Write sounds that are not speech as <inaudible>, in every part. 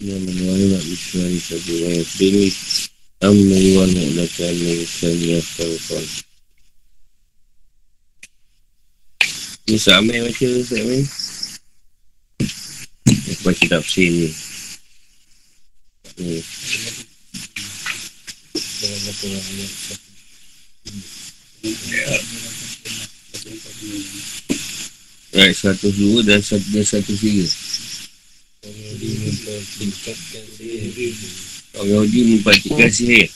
Ini sama yang baca tu Ustaz Amin Aku baca tak ni Ni Right, satu dua dan satu, dan satu tiga. Yahudi memperlihatkan diri Orang Yahudi sihir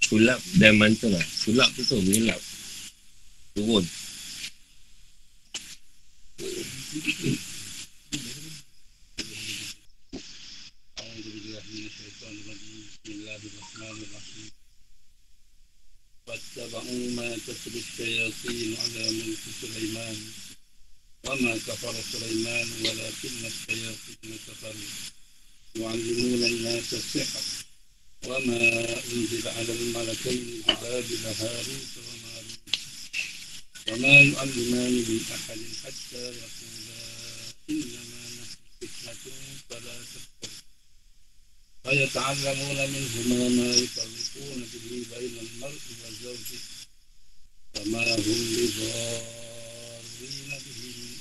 Sulap dan mantra Sulap tu tu, mengelap Turun Bismillahirrahmanirrahim Bismillahirrahmanirrahim Bismillahirrahmanirrahim Bismillahirrahmanirrahim وما كفر سليمان ولكن الشياطين كفروا. يعلمون الناس السحر وما أنزل على الملكين ببابل هاروت وماروت وما يعلمان من أحد حتى يقولا إنما نحن فتنة فلا تكفر. فيتعلمون منهما ما يفرقون به بين المرء وزوجه. وما هم بضارين به.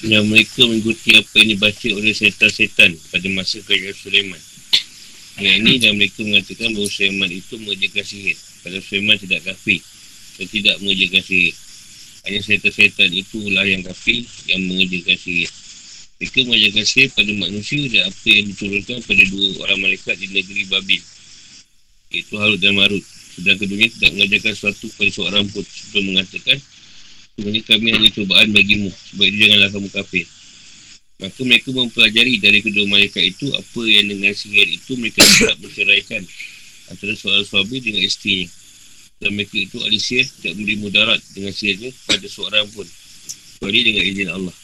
Yang mereka mengikuti apa yang dibaca oleh setan-setan pada masa kerajaan Sulaiman. Yang ini dan mereka mengatakan bahawa Sulaiman itu mengerjakan sihir. Pada Sulaiman tidak kafir dan tidak mengerjakan sihir. Hanya setan-setan itulah yang kafir yang mengerjakan sihir. Mereka mengerjakan sihir pada manusia dan apa yang diturunkan pada dua orang malaikat di negeri Babil. Iaitu Harut dan Marut. Sedang keduanya tidak mengerjakan sesuatu pada seorang pun sebelum mengatakan Sebenarnya kami hanya cubaan bagimu Sebab itu janganlah kamu kafir. Maka mereka mempelajari dari kedua malaikat itu Apa yang dengan sihir itu mereka <coughs> tidak berceraikan Antara seorang suami dengan isterinya Dan mereka itu ahli sihir tidak memberi mudarat dengan sihirnya pada seorang pun Kecuali dengan izin Allah.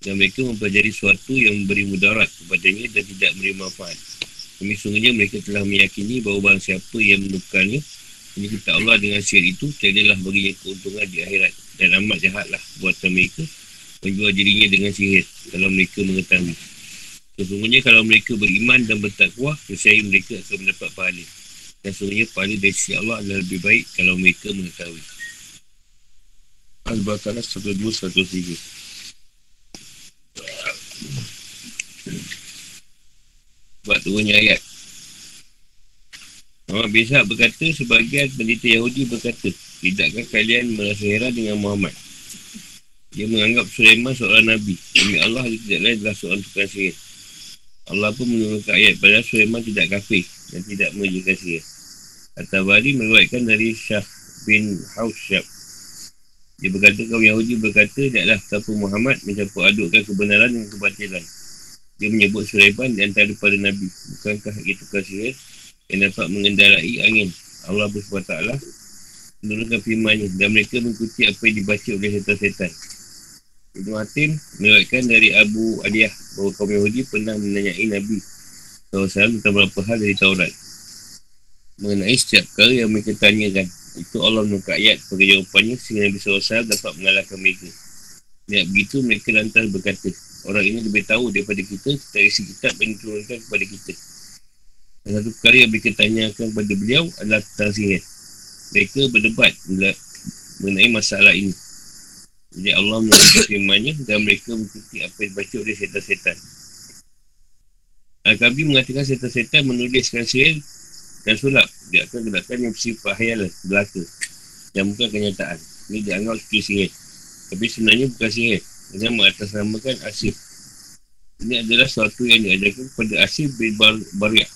Dan mereka mempelajari sesuatu yang memberi mudarat kepadanya Dan tidak memberi manfaat. Demi sungguhnya mereka telah meyakini bahawa barang siapa yang menukarnya Ini kita Allah dengan sihir itu Tiadalah baginya keuntungan di akhirat dan amat jahatlah buatan mereka menjual dirinya dengan sihir kalau mereka mengetahui. Sesungguhnya kalau mereka beriman dan bertakwa, nescaya mereka akan mendapat pahala. Dan sesungguhnya pahala dari sisi Allah adalah lebih baik kalau mereka mengetahui. Al-Baqarah 1213 Buat turunnya ayat bin Sa'ad berkata, sebagian pendeta Yahudi berkata, Tidakkah kalian merasa heran dengan Muhammad? Dia menganggap Sulaiman seorang Nabi. Demi Allah, dia tidak lain adalah seorang tukang sihir. Allah pun menurunkan ayat pada Sulaiman tidak kafir dan tidak mengerjakan sihir. At-Tabari meruatkan dari Syah bin Hausyab. Dia berkata, kaum Yahudi berkata, tidaklah tanpa Muhammad mencampur adukkan kebenaran dan kebatilan. Dia menyebut Sulaiman di antara para Nabi. Bukankah itu sihir? yang dapat mengendarai angin. Allah SWT menurunkan firmannya dan mereka mengikuti apa yang dibaca oleh setan-setan. Ibn Hatim meriwayatkan dari Abu Adiyah bahawa kaum Yahudi pernah menanyai Nabi SAW tentang beberapa hal dari Taurat. Mengenai setiap perkara yang mereka tanyakan. Itu Allah menukar ayat sebagai jawapannya sehingga Nabi SAW dapat mengalahkan mereka. Dan begitu mereka lantas berkata, orang ini lebih tahu daripada kita tentang isi kitab yang diturunkan kepada kita. Dan satu perkara yang mereka tanyakan kepada beliau adalah tentang sihir. Mereka berdebat mengenai masalah ini. Jadi Allah menurunkan firmannya dan mereka mengikuti apa yang dibaca oleh setan-setan. Al-Kabi mengatakan setan-setan menuliskan sihir dan sulap. Dia akan gerakan yang bersifat hayalan, belaka. Dan bukan kenyataan. Ini dianggap seperti sihir. Tapi sebenarnya bukan sihir. Dengan mengatasnamakan Asif. Ini adalah sesuatu yang diajarkan kepada Asif bin Bar Bariak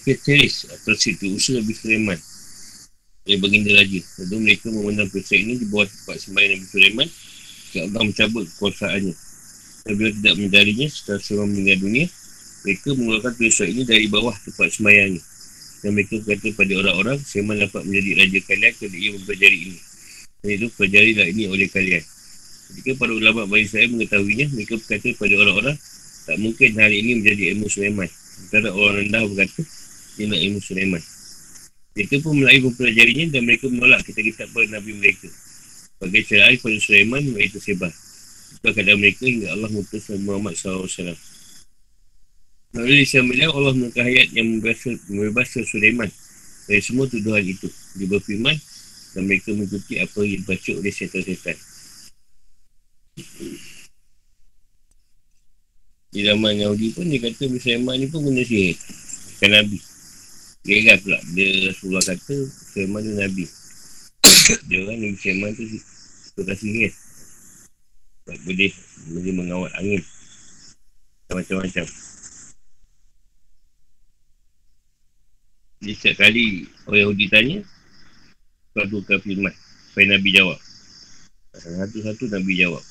sekretaris atau setiausaha Nabi Sulaiman yang baginda raja. Lalu mereka memandang perusahaan ini di bawah tempat sembahyang Nabi Sulaiman dan Allah mencabut kekuasaannya. Beliau tidak mencarinya setelah seorang meninggal dunia Mereka mengeluarkan tulisan ini dari bawah tempat semayang ni. Dan mereka berkata pada orang-orang, Sulaiman dapat menjadi raja kalian kerana ia mempelajari ini. Dan itu pelajarilah ini oleh kalian. Ketika para ulama Bani Israel mengetahuinya, mereka berkata pada orang-orang, tak mungkin hari ini menjadi ilmu Sulaiman. Sementara orang rendah berkata, nak ilmu Sulaiman. Mereka pun mulai mempelajarinya dan mereka menolak kita-kita pada Nabi mereka. Bagai cerai pada Sulaiman, mereka sebar. Itu keadaan mereka hingga Allah mutus Muhammad SAW. Melalui lisan beliau, Allah menuka ayat yang membebaskan Sulaiman dari semua tuduhan itu. Dia berfirman dan mereka mengikuti apa yang dibaca oleh setan-setan. Di zaman Yahudi pun dia kata Sulaiman ni pun guna sihir. Bukan Nabi. Dia ingat pula. Dia Rasulullah kata Sulaiman tu Nabi. <coughs> dia orang Nabi Sulaiman tu suka sihir. Sebab boleh, boleh mengawal angin. Macam-macam. Jadi setiap kali orang Yahudi tanya, satu firman. Supaya Nabi jawab. Satu-satu Nabi jawab.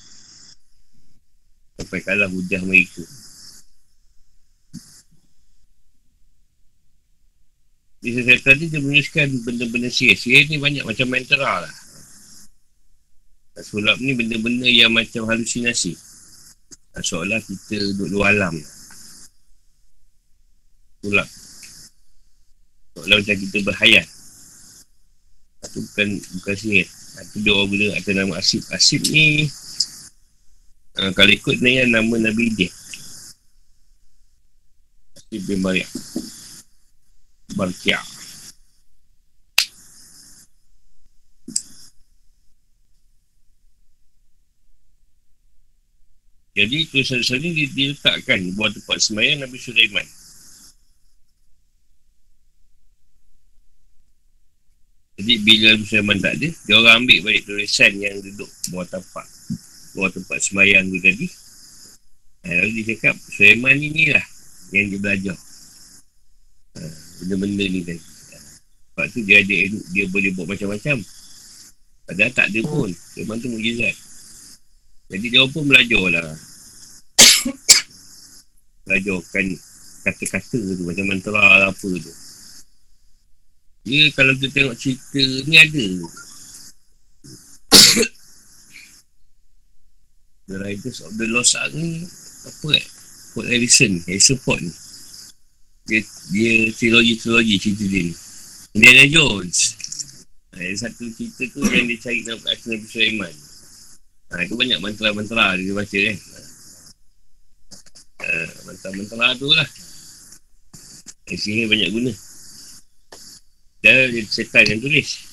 Sampai kalah hujah mereka. Di sesi tadi dia menuliskan benda-benda sihir. Sihir ni banyak macam mentera lah. Sulap ni benda-benda yang macam halusinasi. Seolah kita duduk luar alam. Sulap. Seolah macam kita berhayat. Itu bukan bukan sihir. Itu dia orang guna atas nama Asib. Asib ni uh, kalau ikut ni yang nama Nabi dia. Asib bin Maryam. Barkiah. Jadi tulisan-tulisan ini diletakkan buat tempat semayang Nabi Sulaiman. Jadi bila Sulaiman tak ada, dia orang ambil balik tulisan yang duduk bawah tapak. Bawah tempat semayang tu tadi. Ha, lalu dia cakap, Sulaiman ni lah yang dia belajar. Ha, benda-benda ni tadi. Sebab tu dia ada dia boleh buat macam-macam. Padahal tak ada pun. Sulaiman tu mujizat. Jadi dia pun belajar lah. <coughs> Belajarkan kata-kata tu macam mantra apa tu. Dia kalau kita tengok cerita ni ada. <coughs> the Riders of the Lost Ark ni apa eh? Port Harrison, Harrison Port ni. Dia, dia trilogi-trilogi cerita dia ni. Indiana Jones. Ada satu cerita tu yang dia cari dalam Asal Nabi Sulaiman. Ha, itu banyak mantra-mantra dia baca kan. Ha, mantra-mantra tu lah. Di sini banyak guna. Dan setan yang tulis.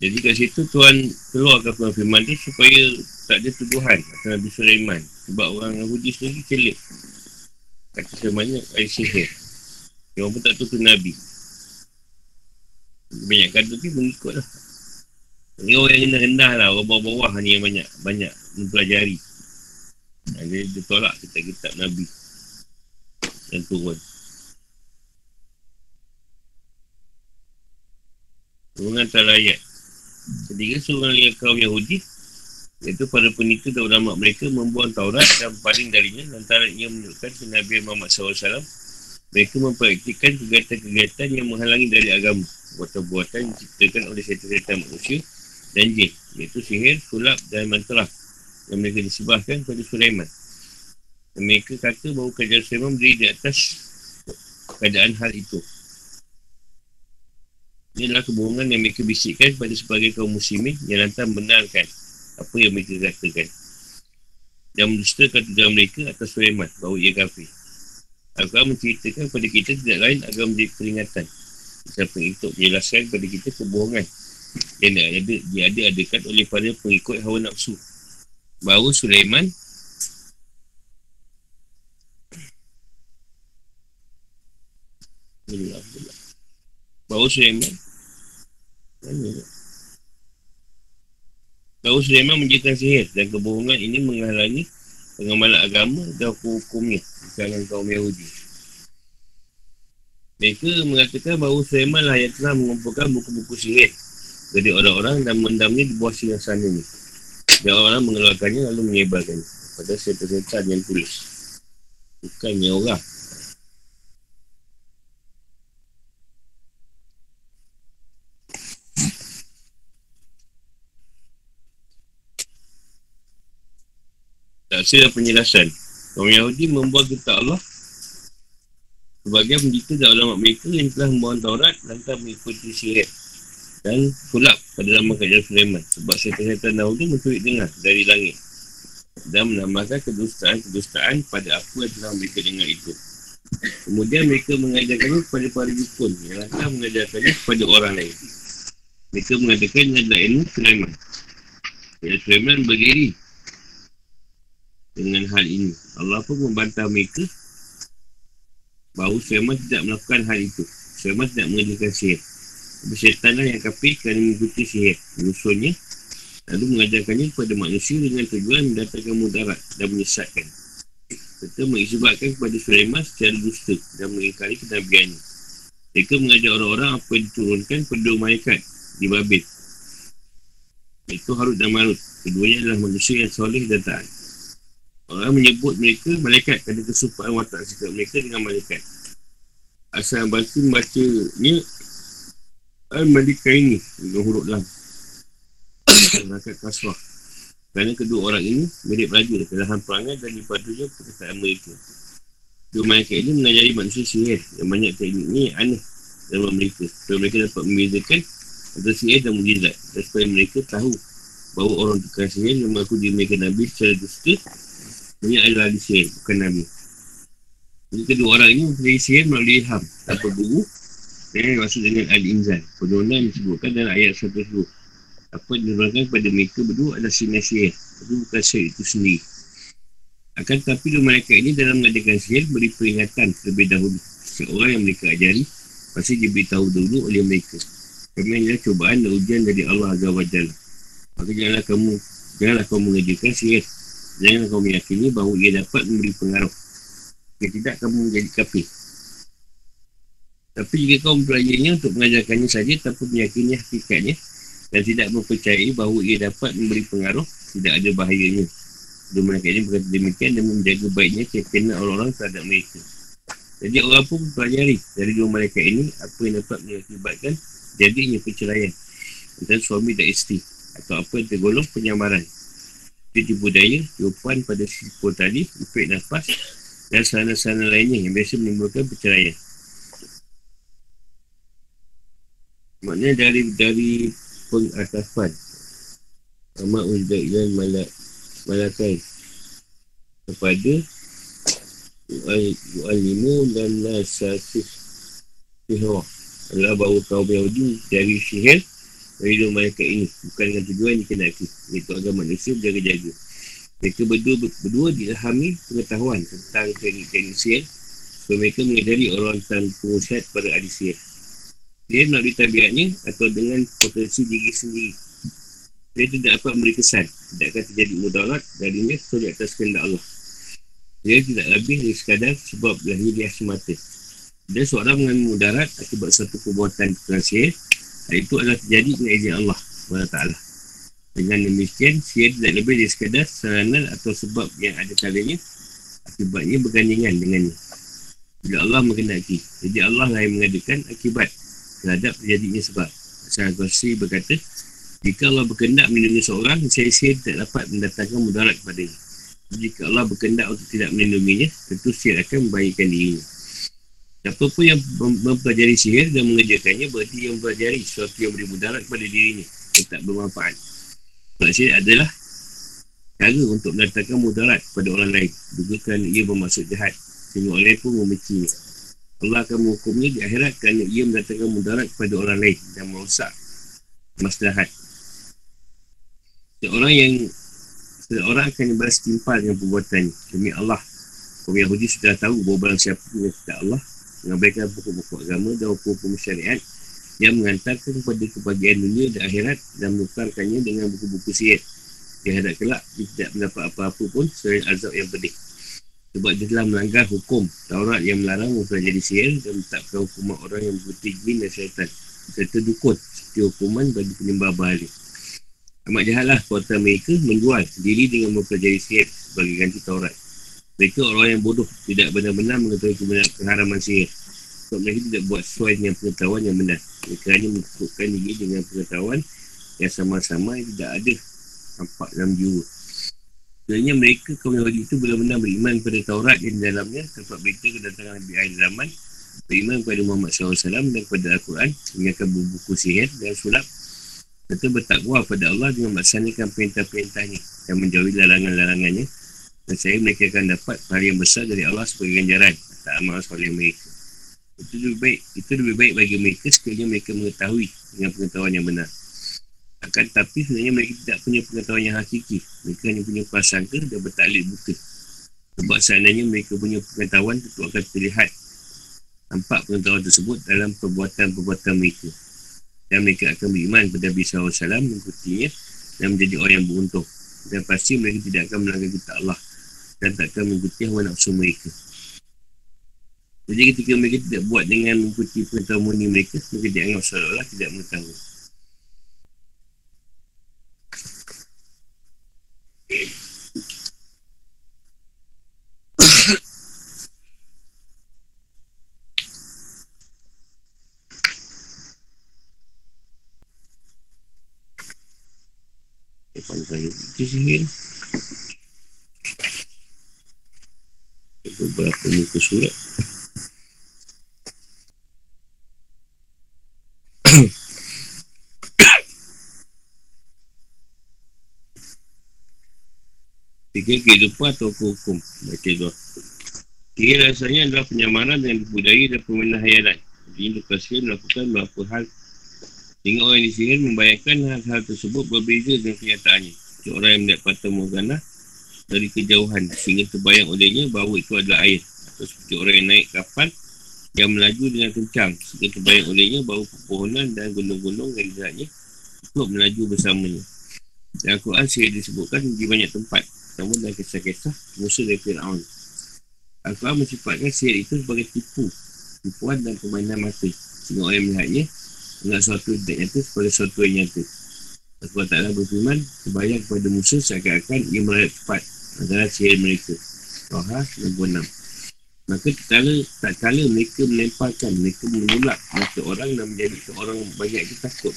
Jadi kat situ Tuhan keluarkan firman dia supaya tak ada tuduhan atas Nabi Sulaiman. Sebab orang Yahudi sendiri celik. Kata semuanya air sihir. Dia pun tak tahu tu Nabi. Banyak kata tu mengikut lah. Ini orang yang rendah-rendah lah. Orang bawah-bawah ni yang banyak. Banyak mempelajari. Dia, dia tolak kitab-kitab Nabi yang turun. Turungan antara ayat. Ketika seorang yang kaum Yahudi, iaitu para penipu dan ulama mereka membuang Taurat dan paling darinya antara ia menunjukkan ke Nabi Muhammad SAW mereka mempraktikkan kegiatan-kegiatan yang menghalangi dari agama buatan-buatan yang diciptakan oleh setan-setan manusia dan jin iaitu sihir, sulap dan mantra yang mereka disebahkan kepada Sulaiman. Dan mereka kata bahawa kerajaan Sulaiman berdiri di atas keadaan hal itu. Ini adalah kebohongan yang mereka bisikkan kepada sebagai kaum muslimin yang lantar benarkan apa yang mereka katakan. Dan mendustakan tujuan mereka atas Sulaiman bahawa ia kafir. Al-Quran menceritakan kepada kita tidak lain agar menjadi peringatan. Siapa itu menjelaskan kepada kita kebohongan yang ada, dia ada adakan oleh para pengikut hawa nafsu bahawa Sulaiman bahawa Sulaiman bahawa Sulaiman menjadikan sihir dan kebohongan ini menghalangi pengamalan agama dan hukumnya di kalangan kaum Yahudi. Mereka mengatakan bahawa Sulaiman lah yang telah mengumpulkan buku-buku sihir dari orang-orang dan mendamnya di bawah sinar sana ni. Dan orang mengeluarkannya lalu menyebarkannya. Pada setan-setan yang tulis. Bukannya orang. Tak ada penjelasan. Orang Yahudi membuat kitab Allah Sebagai menjita dan ulama mereka yang telah membawa Taurat lantar mengikuti syirik dan kulak pada nama kerajaan Sulaiman sebab setan-setan dahulu mencuri dengar dari langit dan menambahkan kedustaan-kedustaan pada apa yang telah mereka dengar itu. Kemudian mereka mengajarkannya kepada para dukun yang lantar mengajarkannya kepada orang lain. Mereka mengatakan adalah ilmu Sulaiman. Ya, Sulaiman berdiri dengan hal ini. Allah pun membantah mereka bahawa Sulaiman tidak melakukan hal itu. Sulaiman tidak mengerjakan sihir. Tapi syaitan lah yang kafir kerana mengikuti sihir. Musuhnya lalu mengajarkannya kepada manusia dengan tujuan mendatangkan mudarat dan menyesatkan. Serta mengisbatkan kepada Sulaiman secara dusta dan mengingkari kenabiannya. Mereka mengajar orang-orang apa yang diturunkan pada malaikat di Babil. Itu Harut dan Marut. Keduanya adalah manusia yang soleh dan taat. Orang menyebut mereka malaikat kerana kesupaan watak sikap mereka dengan malaikat. Asal baca bacanya Al-Malika ini dengan huruf lam. Malaikat kasrah. Kerana kedua orang ini mirip raja dalam perangai dan dipatunya perkataan mereka. Dua malaikat ini mengajari manusia sihir yang banyak teknik ini aneh dalam mereka. Supaya mereka dapat membezakan antara sihir dan mujizat. Dan supaya mereka tahu bahawa orang tukar sihir yang mengaku diri mereka Nabi secara dusta ini adalah ahli sihir, bukan Nabi. Jadi kedua orang ini mempunyai sihir melalui ilham tanpa buku dan yang maksud dengan Al-Inzal. Penurunan disebutkan dalam ayat 110. Apa yang dinurunkan kepada mereka berdua adalah sinar sihir. Itu bukan sihir itu sendiri. Akan tetapi dua mereka ini dalam mengadakan sihir beri peringatan terlebih dahulu. Seorang yang mereka ajari pasti diberitahu dulu oleh mereka. Kami adalah cubaan dan ujian dari Allah Azza wa Jalla. Maka janganlah kamu janganlah kamu mengajarkan sihir Jangan kau meyakini bahawa ia dapat memberi pengaruh. Jika tidak, kamu menjadi kafir. Tapi jika kau mempelajarinya untuk mengajarkannya saja tanpa meyakini hakikatnya dan tidak mempercayai bahawa ia dapat memberi pengaruh, tidak ada bahayanya. Dua mereka ini berkata demikian dan menjaga baiknya keyakinan orang-orang terhadap mereka. Jadi orang pun mempelajari dari dua mereka ini apa yang dapat mengakibatkan jadinya perceraian antara suami dan isteri atau apa yang tergolong penyamaran Cuci budaya, tiupan pada sipur tadi, efek nafas dan sana-sana lainnya yang biasa menimbulkan perceraian. Maknanya dari dari pengatafan Amat Ujda Ilan Malak Malakai kepada Yu'alimu dan Nasasih Sihwa adalah bahawa kaum Yahudi dari sihir dari malaikat ini bukan dengan tujuan yang dikenaki iaitu agar manusia berjaga-jaga mereka berdua berdua diilhami pengetahuan tentang teknik-teknik sihir. Supaya mereka mengedari orang tentang pengusihat pada ahli sihir. Dia melalui tabiatnya atau dengan potensi diri sendiri. Dia tidak dapat memberi kesan. Tidak akan terjadi mudarat darinya kecuali atas kehendak Allah. Dia tidak lebih dari sekadar sebab lahir dia semata dia seorang mengambil mudarat akibat satu perbuatan tukang sihir itu adalah terjadi dengan izin Allah SWT. Dengan demikian, sihir tidak lebih dari sekadar saranan atau sebab yang ada kalanya akibatnya bergandingan dengannya. Bila Allah mengendaki. Jadi Allah lah yang mengadakan akibat terhadap terjadinya sebab. Saya Ghossi berkata, jika Allah berkendak melindungi seorang, saya sihir tidak dapat mendatangkan mudarat kepadanya. Jika Allah berkendak untuk tidak melindunginya, tentu sihir akan membahayakan dirinya. Siapa pun yang mempelajari sihir dan mengerjakannya berarti yang mempelajari sesuatu yang beri mudarat kepada dirinya yang tak bermanfaat. Sebab sihir adalah cara untuk mendatangkan mudarat kepada orang lain. Juga kerana ia bermaksud jahat. Sehingga orang lain pun memecinya. Allah akan menghukumnya di akhirat kerana ia mendatangkan mudarat kepada orang lain dan merosak maslahat. Seorang yang seorang akan dibalas timpal dengan perbuatannya. Demi Allah. Kau Yahudi sudah tahu bahawa barang siapa yang tidak Allah mengabaikan pokok-pokok agama dan hukum-hukum syariat yang mengantarkan kepada kebahagiaan dunia dan akhirat dan menukarkannya dengan buku-buku sihir di hadap kelak dia tidak mendapat apa-apa pun selain azab yang pedih sebab dia telah melanggar hukum Taurat yang melarang mempelajari sihir dan menetapkan hukuman orang yang berhenti jin dan syaitan serta dukun seperti hukuman bagi penyembah bahari. Amat jahatlah kuatan mereka menjual diri dengan mempelajari sihir sebagai ganti Taurat. Mereka orang yang bodoh tidak benar-benar mengetahui kebenaran keharaman sihir. Sebab mereka tidak buat sesuai dengan pengetahuan yang benar. Mereka hanya mengikutkan diri dengan pengetahuan yang sama-sama yang tidak ada nampak dalam jiwa. Sebenarnya mereka kaum Yahudi itu benar-benar beriman kepada Taurat yang di dalamnya tempat berita kedatangan Nabi akhir zaman beriman kepada Muhammad SAW dan kepada Al-Quran mengingatkan buku sihir dan sulap serta bertakwa pada Allah dengan melaksanakan perintah-perintahnya dan menjauhi larangan-larangannya dan saya mereka akan dapat pahala yang besar dari Allah sebagai ganjaran. Tak amal oleh mereka. Itu lebih baik. Itu lebih baik bagi mereka sekiranya mereka mengetahui dengan pengetahuan yang benar. Akan tetapi sebenarnya mereka tidak punya pengetahuan yang hakiki. Mereka hanya punya prasangka dan bertaklid buta. Sebab seandainya mereka punya pengetahuan tentu akan terlihat nampak pengetahuan tersebut dalam perbuatan-perbuatan mereka. Dan mereka akan beriman kepada Nabi SAW mengikutinya dan menjadi orang yang beruntung. Dan pasti mereka tidak akan melanggar kita Allah dan tak akan mengikuti hawa nafsu mereka. Jadi ketika mereka tidak buat dengan mengikuti pengetahuan murni mereka mereka dianggap seolah-olah tidak mengetahui. Pantai itu sihir Beberapa muka surat. <coughs> Tiga kehidupan atau hukum? Baca dua Tiga rasanya adalah penyamaran dengan budaya dan permainan hayalan Jadi melakukan beberapa hal. Sehingga orang yang disihir membayangkan hal-hal tersebut berbeza dengan kenyataannya. Orang yang melihat patah morgana dari kejauhan sehingga terbayang olehnya bahawa itu adalah air. Atau seperti orang yang naik kapal yang melaju dengan kencang sehingga terbayang olehnya bahawa pepohonan dan gunung-gunung yang dilihatnya ikut melaju bersamanya. Dan Al-Quran sihir disebutkan di banyak tempat. Namun dalam kisah-kisah Musa dari Fir'aun. Al-Quran mensifatkan sihir itu sebagai tipu. Tipuan dan permainan mata. Sehingga orang yang melihatnya dengan suatu tidak nyata kepada suatu yang nyata. Allah Ta'ala berfirman, kebayang kepada Musa seakan-akan ia merayap cepat adalah sihir mereka. Tuhan 96. Maka kala, tak kala mereka melemparkan, mereka menulak mata orang dan menjadi orang banyak itu takut.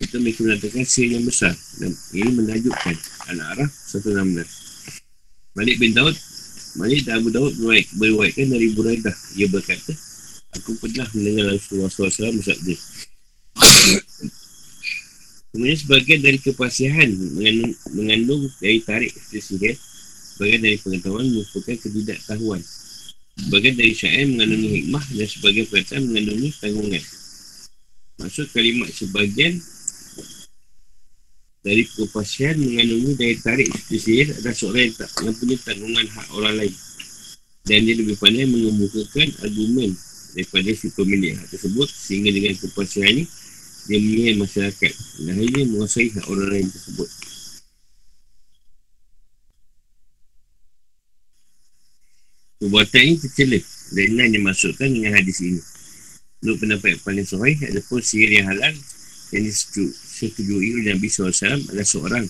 Itu mereka menandakan sihir yang besar dan ini menajukkan Al-Araf 116. Malik bin Daud, Malik dan Abu Daud berwaikan dari Buraidah. Ia berkata, Aku pernah mendengar Rasulullah SAW bersabda, Kemudian sebagian dari kepasihan mengandung, mengandung dari tarik sihir Sebagian dari pengetahuan merupakan ketidaktahuan. Sebagian dari syair mengandungi hikmah Dan sebagian perkataan mengandungi tanggungan. Maksud kalimat sebagian dari kepasihan mengandungi dari tarik sihir adalah seorang yang tak mempunyai tanggungan hak orang lain. Dan dia lebih pandai mengemukakan argumen daripada si pemilik hak tersebut sehingga dengan kepasihan ini dia menilai masyarakat. Dan akhirnya menguasai hak orang lain tersebut Perbuatan ini tercela dan ini hanya masukkan dengan hadis ini. Menurut pendapat yang paling sahih, ada pun sihir yang halal yang disetujui oleh Nabi SAW adalah seorang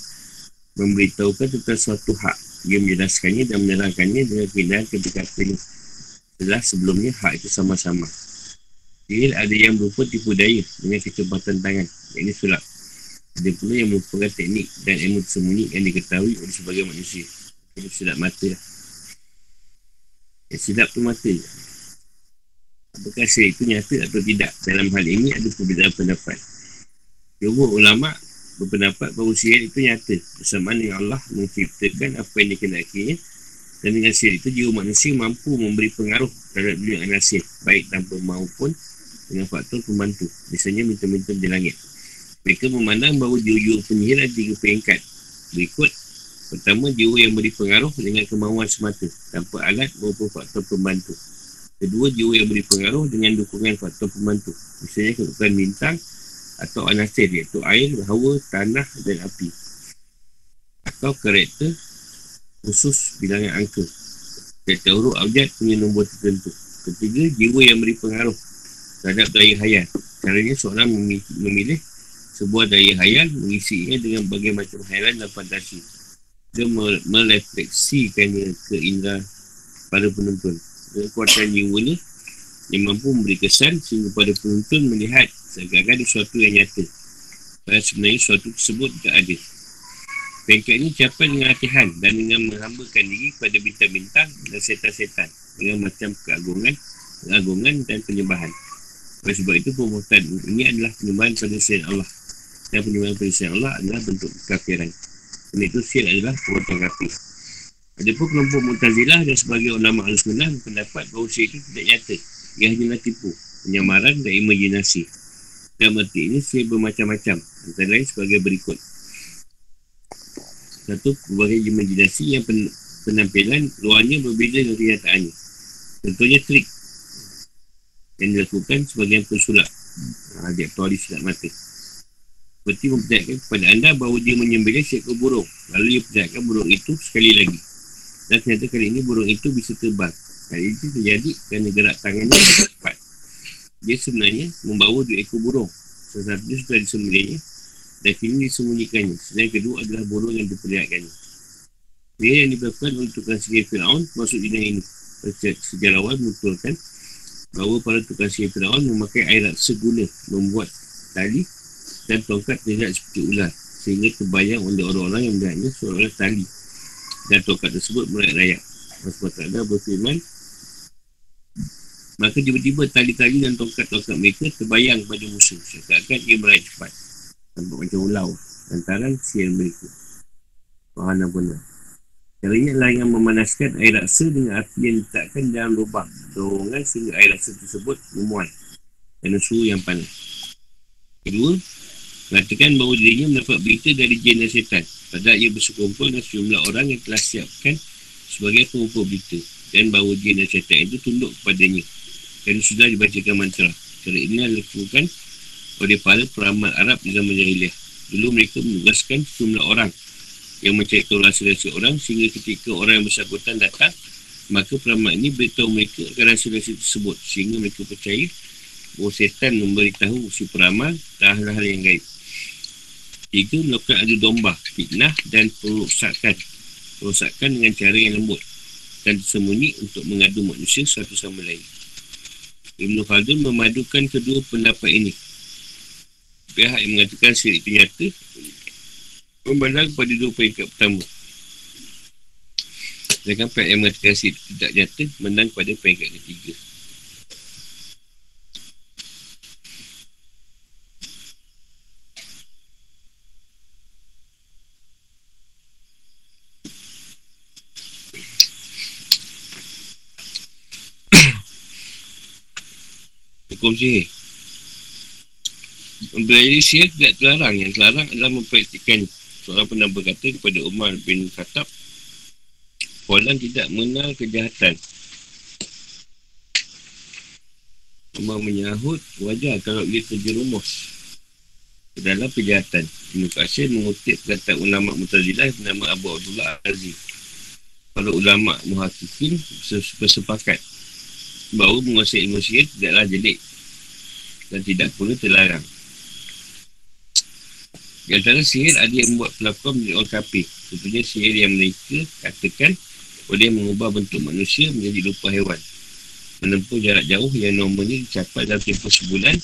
memberitahukan tentang suatu hak. Dia menjelaskannya dan menerangkannya dengan keindahan kedekatannya. Setelah sebelumnya hak itu sama-sama. Sihir ada yang berupa tipu daya dengan kecepatan tangan. Ini sulap. Ada pula yang merupakan teknik dan ilmu tersembunyi yang diketahui oleh sebagai manusia. Ini silap mata lah. Yang silap tu mata. Apakah sihir itu nyata atau tidak? Dalam hal ini ada perbezaan pendapat. Jumhur ulama' berpendapat bahawa sihir itu nyata bersamaan dengan Allah menciptakan apa yang dikenakinya dan dengan sihir itu jiwa manusia mampu memberi pengaruh terhadap dunia nasib baik tanpa maupun dengan faktor pembantu. Misalnya minta-minta di langit. Mereka memandang bahawa jiwa-jiwa penyihir ada tiga peringkat. Berikut, pertama jiwa yang beri pengaruh dengan kemauan semata tanpa alat maupun faktor pembantu. Kedua, jiwa yang beri pengaruh dengan dukungan faktor pembantu. Misalnya kedudukan bintang atau anasir iaitu air, hawa, tanah dan api. Atau karakter khusus bilangan angka. Karakter huruf abjad punya nombor tertentu. Ketiga, jiwa yang beri pengaruh terhadap daya hayat Caranya seorang memilih sebuah daya hayal mengisinya dengan berbagai macam hayalan dan fantasi. Dia merefleksikannya ke indera pada penonton. Dengan kuatan jiwa ni yang mampu memberi kesan sehingga pada penonton melihat seakan-akan ada sesuatu yang nyata. Padahal sebenarnya sesuatu tersebut tidak ada. Pengkat ini capai dengan latihan dan dengan menghambakan diri pada bintang-bintang dan setan-setan dengan macam keagungan, keagungan dan penyembahan. Oleh sebab itu, perbuatan ini adalah penyembahan pada selain Allah. Dan penyembahan pada selain Allah adalah bentuk kafiran. Kerana itu, sihir adalah perbuatan kafir. Ada pun kelompok Mu'tazilah dan sebagai ulama al-sunnah pendapat bahawa sihir itu tidak nyata. Ia hanyalah tipu, penyamaran dan imajinasi. Dan berarti ini sihir bermacam-macam. Antara lain sebagai berikut. Satu, berbagai imajinasi yang pen, penampilan luarnya berbeza dengan kenyataannya. Contohnya trik yang dilakukan sebagai pesulap. Ha, dia aktuali silap mata. Seperti mempercayakan kepada anda bahawa dia menyembelih seekor burung. Lalu dia percayakan burung itu sekali lagi. Dan ternyata kali ini burung itu bisa terbang. Kali itu terjadi kerana gerak tangannya cepat. Dia sebenarnya membawa dua ekor burung. Sesuatu itu sudah disembelihnya dan kini disembunyikannya. Sedang kedua adalah burung yang diperlihatkannya. Dia yang dilakukan untuk kasih Fir'aun masuk dunia ini. Sejarawan menuturkan bahawa para tukang sihir Fir'aun memakai air raksa guna membuat tali dan tongkat tidak seperti ular sehingga terbayang oleh orang-orang yang melihatnya seolah tali. Dan tongkat tersebut merayak-rayak Sebab tak ada berfirman Maka tiba-tiba tali-tali dan tongkat-tongkat mereka terbayang pada musuh. Seakan-akan ia merayak cepat. Nampak macam ulau Lantaran sihir mereka. Fahana benar Caranya adalah yang memanaskan air raksa dengan api yang ditakkan dalam lubang. Dorongan sehingga air raksa tersebut memuai dan suhu yang panas. Kedua, mengatakan bahawa dirinya mendapat berita dari jin dan setan. Padahal ia bersukumpul dengan sejumlah orang yang telah siapkan sebagai pengumpul berita dan bahawa jin dan setan itu tunduk kepadanya dan sudah dibacakan mantra. Cara ini adalah dilakukan oleh para peramal Arab di zaman jahiliah. Dulu mereka menugaskan sejumlah orang yang mencari tahu rahsia-rahsia orang sehingga ketika orang yang bersangkutan datang maka peramal ini beritahu mereka akan rahsia-rahsia tersebut sehingga mereka percaya bahawa setan memberitahu si peramal dan hal-hal yang gaib tiga melakukan adu domba fitnah dan perusakan perusakan dengan cara yang lembut dan tersembunyi untuk mengadu manusia satu sama lain Ibn Khaldun memadukan kedua pendapat ini pihak yang mengatakan sihir itu nyata memandang pada dua peringkat pertama. Sedangkan pihak yang mengatakan si tidak nyata menang pada peringkat ketiga. Hukum sihir Mempelajari sihir tidak terlarang. Yang terlarang adalah mempraktikkan seorang pernah berkata kepada Umar bin Khattab. Fulan tidak mengenal kejahatan. Umar menyahut wajar kalau ia terjerumus ke dalam kejahatan. Ibn Qasir mengutip kata ulama' Mutazilah bernama Abu Abdullah Al-Aziz. Para ulama' muhakikin bersepakat bahawa menguasai ilmu sihir tidaklah jelik dan tidak pula terlarang di antara sihir ada yang membuat pelakon menjadi orang kafir. Contohnya sihir yang mereka katakan boleh mengubah bentuk manusia menjadi rupa hewan. Menempuh jarak jauh yang normalnya dicapai dalam tempoh sebulan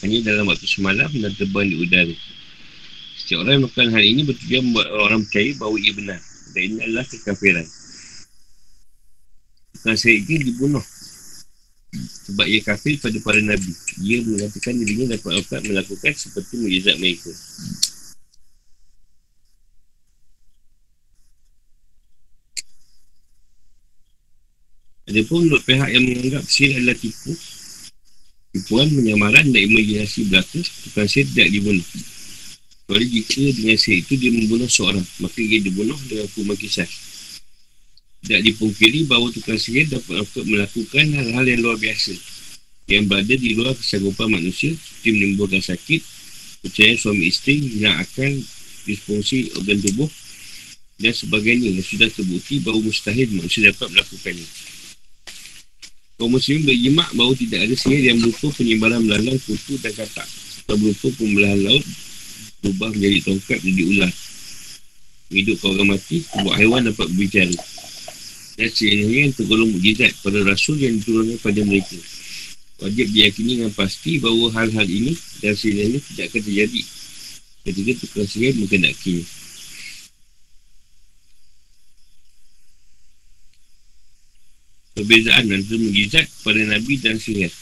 hanya dalam waktu semalam dan terbang di udara. Setiap orang yang melakukan hal ini bertujuan membuat orang percaya bahawa ia benar. Dan ini adalah kekafiran. Tukang sihir ini dibunuh sebab ia kafir pada para Nabi. Ia mengatakan dirinya dapat melakukan seperti mujizat mereka. Ada pun untuk pihak yang menganggap sihir adalah tipu Tipuan, penyamaran dan imajinasi belaka Tukang sihir tidak dibunuh Kecuali jika dengan sihir itu dia membunuh seorang Maka dia dibunuh dengan hukuman kisah Tidak dipungkiri bahawa tukang sihir dapat melakukan hal-hal yang luar biasa Yang berada di luar kesanggupan manusia Seperti menimbulkan sakit Percaya suami isteri Hilang akal Disfungsi organ tubuh dan sebagainya yang sudah terbukti bahawa mustahil manusia dapat melakukannya. Kaum muslim berjimak bahawa tidak ada sihir yang berupa penyebaran melalang kutu dan katak. Atau berupa pembelahan laut berubah menjadi tongkat menjadi ular. Hidup orang mati, sebuah haiwan dapat berbicara. Dan yang tergolong mujizat pada rasul yang diturunkan pada mereka. Wajib diyakini dengan pasti bahawa hal-hal ini dan sehingga tidak akan terjadi. Ketika tukar sihir mengenakinya. perbezaan antara mujizat pada Nabi dan sihir.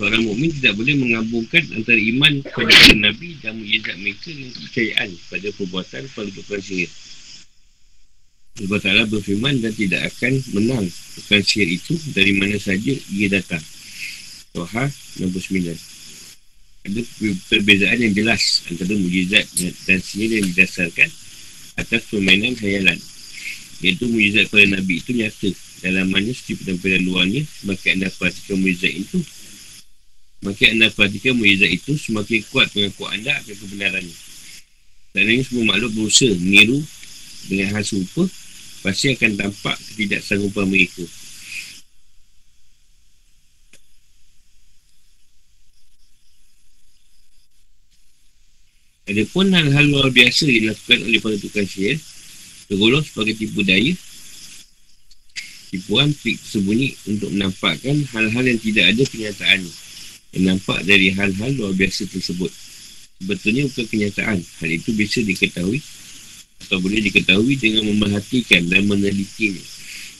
Seorang mukmin tidak boleh menggabungkan antara iman kepada Nabi dan mujizat mereka dengan kepercayaan pada perbuatan pada tukang sihir. Allah Ta'ala berfirman dan tidak akan menang tukang sihir itu dari mana saja ia datang. Toha 69 Ada perbezaan yang jelas antara mujizat dan sihir yang didasarkan atas permainan khayalan. Iaitu mujizat para Nabi itu nyata dalamannya seperti penampilan luarnya semakin anda perhatikan mujizat itu semakin anda perhatikan mujizat itu semakin kuat pengakuan anda akan kebenarannya dan ini semua makhluk berusaha meniru dengan hal serupa pasti akan tampak ketidaksanggupan mereka Adapun hal-hal luar biasa yang dilakukan oleh para tukang sihir tergolong sebagai tipu daya tipuan trik tersembunyi untuk menampakkan hal-hal yang tidak ada kenyataan yang nampak dari hal-hal luar biasa tersebut. Sebetulnya bukan kenyataan. Hal itu bisa diketahui atau boleh diketahui dengan memerhatikan dan menelitinya.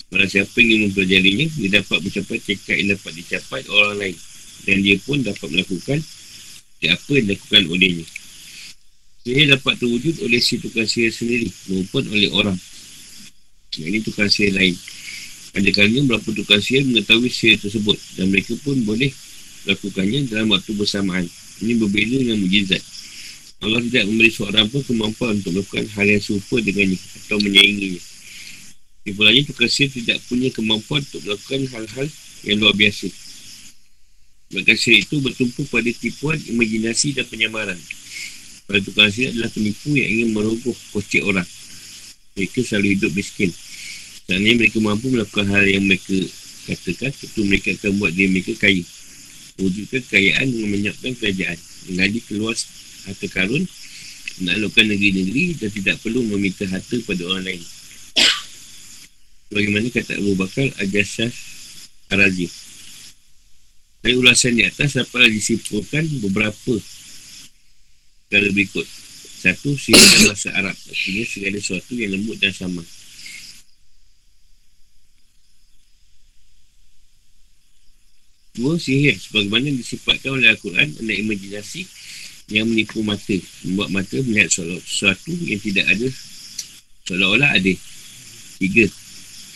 Malah siapa yang mempelajarinya, dia dapat mencapai tekad yang dapat dicapai orang lain. Dan dia pun dapat melakukan apa yang dilakukan olehnya. Sihir dapat terwujud oleh si tukang sihir sendiri maupun oleh orang. Ini tukang sihir lain. Ada kalanya berapa tukang sihir mengetahui sihir tersebut dan mereka pun boleh lakukannya dalam waktu bersamaan. Ini berbeza dengan mujizat. Allah tidak memberi seorang pun kemampuan untuk melakukan hal yang serupa dengannya atau menyainginya. Kesimpulannya, tukang sihir tidak punya kemampuan untuk melakukan hal-hal yang luar biasa. Sihir itu bertumpu pada tipuan, imajinasi dan penyamaran. Pada tukang sihir adalah penipu yang ingin merogoh kocek orang. Mereka selalu hidup miskin. Seandainya mereka mampu melakukan hal yang mereka katakan, tentu mereka akan buat diri mereka kaya. Wujudkan kekayaan dengan menyiapkan kerajaan. Mengaji keluar harta karun, menaklukkan negeri-negeri dan tidak perlu meminta harta pada orang lain. Bagaimana kata Abu Bakar Ajasah Arazi. Dari ulasan di atas dapat disimpulkan beberapa perkara berikut. Satu, sihir bahasa Arab. Artinya segala sesuatu yang lembut dan sama. Dua sihir sebagaimana disifatkan oleh Al-Quran adalah imajinasi yang menipu mata. Membuat mata melihat sesuatu yang tidak ada seolah-olah ada. Tiga.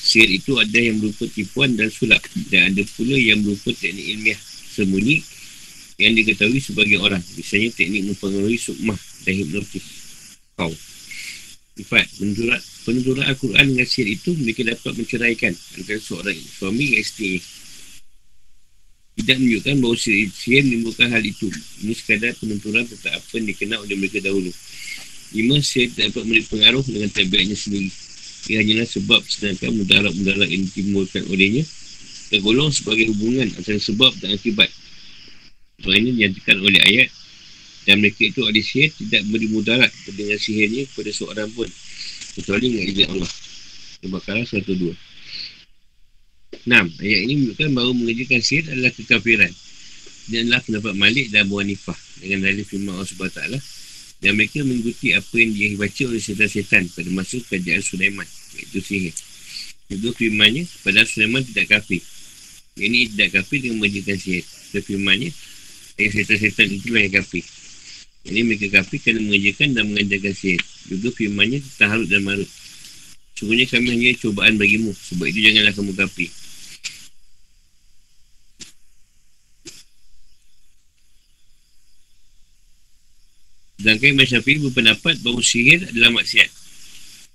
Sihir itu ada yang berupa tipuan dan sulap. Dan ada pula yang berupa teknik ilmiah sembunyi yang diketahui sebagai orang. Misalnya teknik mempengaruhi sukmah dan hipnotis. Kau. Empat. Penurut Al-Quran dengan sihir itu, mereka dapat menceraikan antara seorang suami dengan isteri tidak menunjukkan bahawa sihir menimbulkan hal itu. Ini sekadar penenturan tentang apa yang dikenal oleh mereka dahulu. Lima, sihir tidak dapat memberi pengaruh dengan tabiatnya sendiri. Ia hanyalah sebab sedangkan mudarat-mudarat yang ditimbulkan olehnya tergolong sebagai hubungan antara sebab dan akibat. Soal ini dinyatakan oleh ayat dan mereka itu ada sihir tidak memberi mudarat dengan sihirnya kepada seorang pun kecuali dengan izin Allah. Al-Baqarah 102. Enam, ayat ini menunjukkan bahawa mengerjakan sihir adalah kekafiran. Dia adalah pendapat Malik dan Abu Hanifah dengan dalil firman Allah SWT dan mereka mengikuti apa yang dia baca oleh setan-setan pada masa kerajaan Sulaiman iaitu sihir. Kedua firmannya, pada Sulaiman tidak kafir. Ini tidak kafir dengan mengerjakan sihir. Kedua firmannya, yang setan-setan itu yang kafir. Ini mereka kafir kerana mengerjakan dan mengajarkan sihir. Juga firmannya tentang Harut dan Marut. Sungguhnya kami hanya cubaan bagimu. Sebab itu janganlah kamu kafir. Sedangkan Imam Syafi'i berpendapat bahawa sihir adalah maksiat.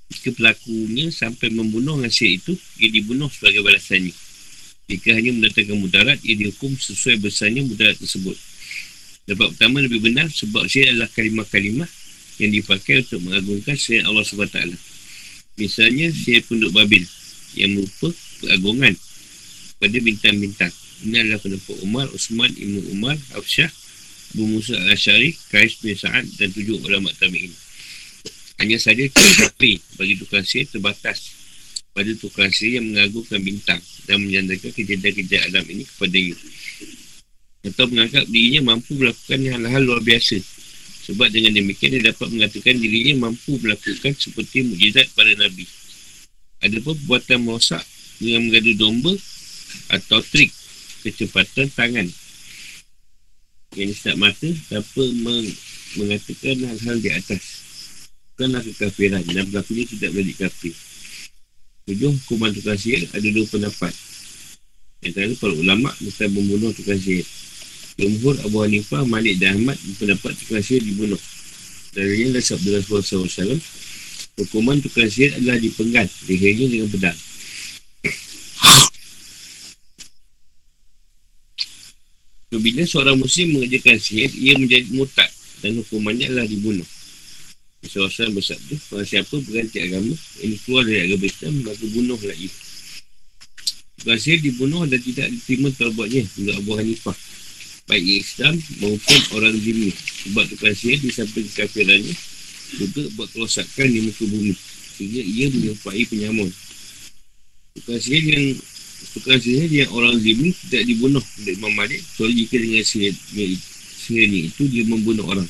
Jika pelakunya sampai membunuh sihir itu, ia dibunuh sebagai balasannya. Jika hanya mendatangkan mudarat, ia dihukum sesuai besarnya mudarat tersebut. Dapat pertama lebih benar sebab sihir adalah kalimah-kalimah yang dipakai untuk mengagungkan sihir Allah SWT. Misalnya sihir penduduk Babil yang merupakan keagungan pada bintang-bintang. Ini adalah pendapat Umar, Usman, Ibn Umar, Afsyah, Abu Musa al-Ashari, Kais bin Sa'ad dan tujuh ulama tabi'in. Hanya saja tapi <coughs> bagi tukang sihir terbatas pada tukang sihir yang mengagumkan bintang dan menyandarkan kejadian-kejadian alam ini kepadanya. Atau menganggap dirinya mampu melakukan hal-hal luar biasa. Sebab dengan demikian dia dapat mengatakan dirinya mampu melakukan seperti mujizat para Nabi. Ada pun perbuatan merosak dengan mengadu domba atau trik kecepatan tangan yang tak mata tanpa meng- mengatakan hal-hal di atas. Bukanlah kekafiran. Dan berlakunya tidak menjadi kafir Tujuh hukuman tukang sihir ada dua pendapat. Yang terakhir para ulama tentang membunuh tukang sihir. Jumhur Abu Hanifah, Malik dan Ahmad berpendapat tukang sihir dibunuh. Darinya adalah sabda Rasulullah SAW Hukuman tukang sihir adalah dipenggal lehernya dengan pedang Bila seorang muslim mengerjakan sihir, ia menjadi mutak dan hukumannya adalah dibunuh. Seorang bersabda, kalau siapa berganti agama, ini keluar dari agama Islam, maka bunuhlah ia. Tukang sihir dibunuh dan tidak diterima terbuatnya untuk Abu Hanifah. Baik Islam maupun orang zimmi. Sebab tukang sihir disamping kafirannya, juga buat kerosakan di muka bumi. Sehingga ia menyerupai penyamun. Tukang sihir yang sihir yang orang zimmi tidak dibunuh oleh Imam Malik. Kecuali jika dengan sihir, sihirnya itu dia membunuh orang.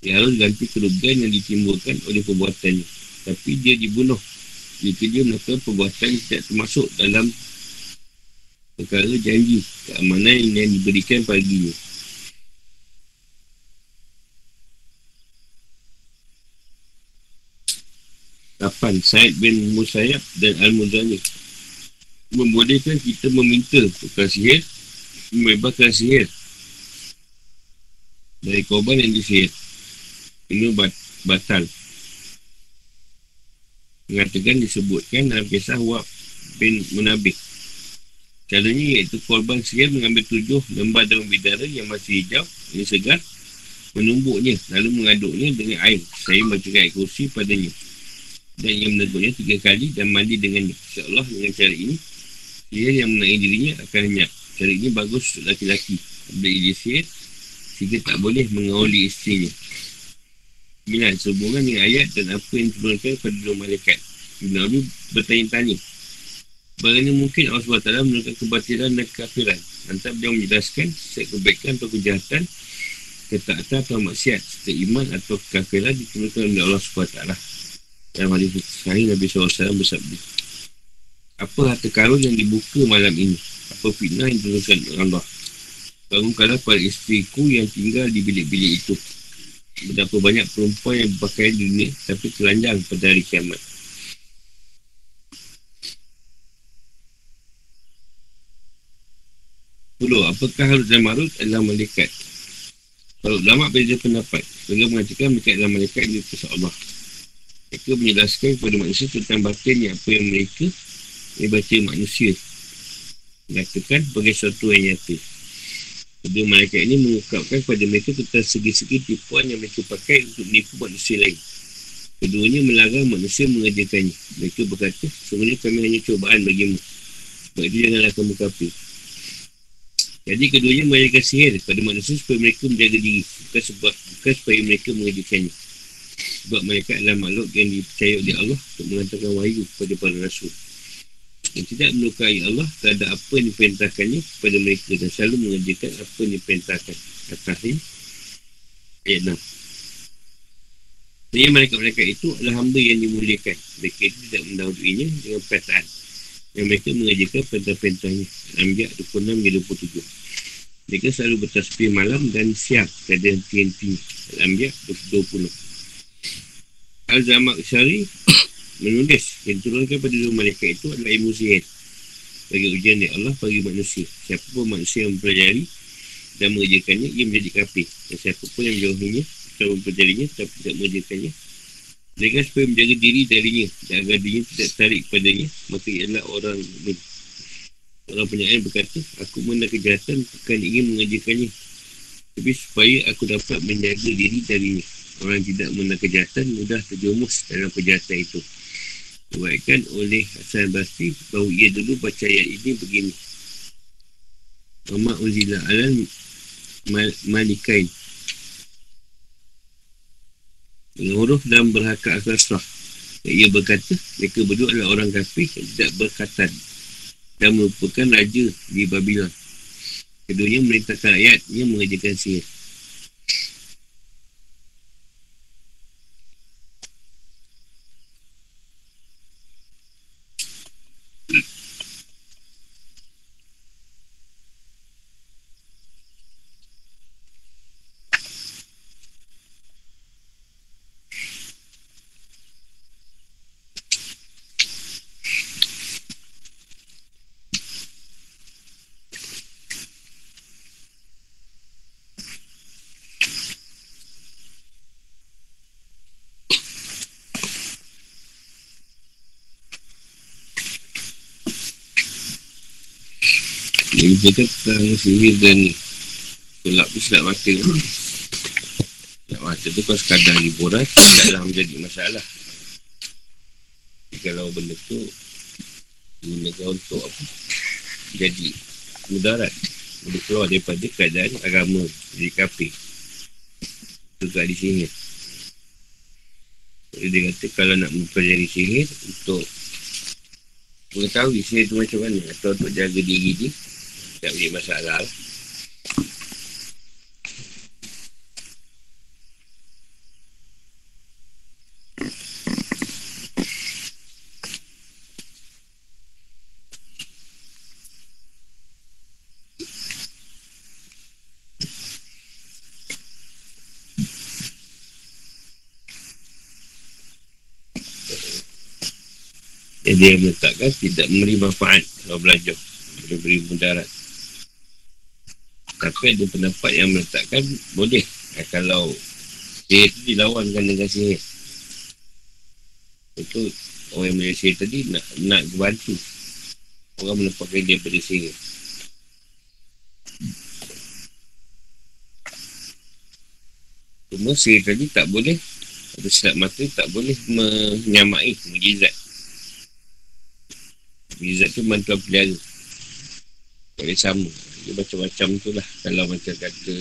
Dia harus ganti kerugian yang ditimbulkan oleh perbuatannya tapi dia dibunuh jika dia melakukan perbuatan yang tidak termasuk dalam perkara janji keamanan yang diberikan paginya. Kapan Said bin Musayyab dan Al-Muzani membolehkan kita meminta tukar sihir membebaskan sihir. Dari korban yang disihir. Ini bat, batal. Mengatakan disebutkan dalam kisah Wab bin Munabik caranya iaitu korban sihir mengambil tujuh lembar daun bidara yang masih hijau yang segar menumbuknya lalu mengaduknya dengan air. Saya bacakan air kursi padanya. Dan ia menegurnya tiga kali dan mandi dengannya. insyaAllah dengan cara ini dia yang mengenai dirinya akan lenyap. Cara ini bagus untuk laki-laki. Bila dia sihir, sehingga tak boleh mengawali isterinya. Bila sehubungan dengan ayat dan apa yang diturunkan pada dua malaikat. Ibn Abi bertanya-tanya. Bagaimana mungkin Allah SWT menurunkan kebatilan dan kekafiran. Antara beliau menjelaskan setiap kebaikan atau kejahatan, ketaatan atau maksiat, setiap iman atau kekafiran diturunkan oleh Allah SWT. Dalam hadis sahih Nabi SAW bersabda apa harta karun yang dibuka malam ini apa fitnah yang diturunkan Allah bangunkanlah para isteriku yang tinggal di bilik-bilik itu betapa banyak perempuan yang berpakaian dunia tapi telanjang pada hari kiamat Puluh, apakah Harut dan Marut adalah malaikat? Kalau ulama beza pendapat, mereka mengatakan mereka adalah malaikat yang diutus Allah. Mereka menjelaskan kepada manusia tentang batin apa yang mereka baca manusia Nyatakan sebagai sesuatu yang nyata Kedua malaikat ini mengungkapkan kepada mereka tentang segi-segi tipuan yang mereka pakai untuk menipu manusia lain. Keduanya melarang manusia mengerjakannya. Mereka berkata, sebenarnya kami hanya cobaan bagimu. Sebab itu janganlah kamu kafir. Jadi keduanya mengajarkan sihir kepada manusia supaya mereka menjaga diri. Bukan sebab bukan supaya mereka mengerjakannya. Sebab mereka adalah makhluk yang dipercaya oleh Allah untuk mengantarkan wahyu kepada para rasul yang tidak melukai Allah terhadap apa yang diperintahkannya kepada mereka. Dan selalu mengerjakan apa yang diperintahkan. At-Tahrim ayat 6 Jadi mereka-mereka itu adalah hamba yang dimuliakan. Mereka itu tidak mendahuluinya dengan perkataan. Yang mereka mengerjakan perintah-perintahnya. Al-Anbiya 26-27 mereka selalu bertasbih malam dan siang tiada henti-henti Al-Anbiya 20 Al-Zamak Syari menulis yang diturunkan pada dua malaikat itu adalah ilmu sihir bagi ujian dari Allah bagi manusia. Siapa pun manusia yang mempelajari dan mengerjakannya ia menjadi kafir. Dan siapa pun yang menjauhinya atau mempelajarinya tapi tidak mengerjakannya mereka supaya menjaga diri darinya dan agar dirinya tidak tarik padanya maka ia adalah orang mukmin orang penyakit berkata aku mengenal kejahatan bukan ingin mengerjakannya. Tapi supaya aku dapat menjaga diri darinya. Orang tidak mengenal kejahatan mudah terjumus dalam kejahatan itu Dibuatkan oleh Hasan Basri bahawa ia dulu baca ayat ini begini. Mama Uzila Alam Malikain dengan huruf dan berhakak asal ia berkata mereka berdua adalah orang kafir yang tidak berkatan dan merupakan raja di Babylon keduanya merintahkan ayat yang mengajarkan sihir Dia kata tentang sihir dan Tolak tu silap mata. Silap mata tu kau sekadar hiburan Taklah menjadi masalah. Kalau benda tu Gunakan untuk apa? Jadi Mudarat. Boleh keluar daripada keadaan agama Jadi kafir. Tak di sini Jadi dia kata kalau nak mempelajari sihir Untuk Mengetahui sihir tu macam mana Atau untuk jaga diri dia tak boleh masalah Jadi dia meletakkan tidak memberi manfaat kalau belajar. Beri mudarat. Tapi ada pendapat yang meletakkan boleh ya, kalau sihir itu dilawankan dengan sihir. Itu orang yang boleh sihir tadi nak, nak bantu orang melepaskan dia pada sihir. Cuma sihir tadi tak boleh atau silap mata tak boleh menyamai mujizat. Mujizat tu bantuan pelihara. Tak boleh sama. Dia macam-macam tu lah. Kalau macam kata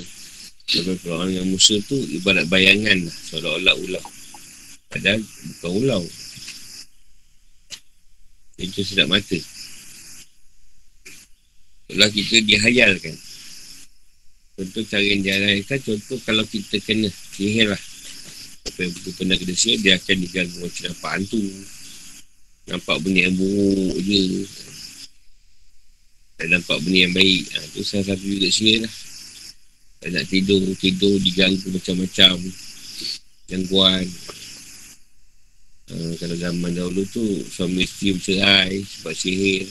Kalau orang yang Musa tu Ibarat bayangan lah. Seolah-olah ulau Padahal bukan ulau Itu sedap mata. Seolah kita dihayalkan. Contoh cara yang dihalalkan Contoh kalau kita kena Sihir lah. Apa yang kita pernah kena sihir Dia akan diganggu macam nampak hantu. Nampak benda yang buruk je tak nampak benda yang baik. Ha, tu salah satu juga sihir lah. Tak nak tidur tidur diganggu macam-macam. Gangguan. Ha, kalau zaman dahulu tu suami isteri bercerai sebab sihir.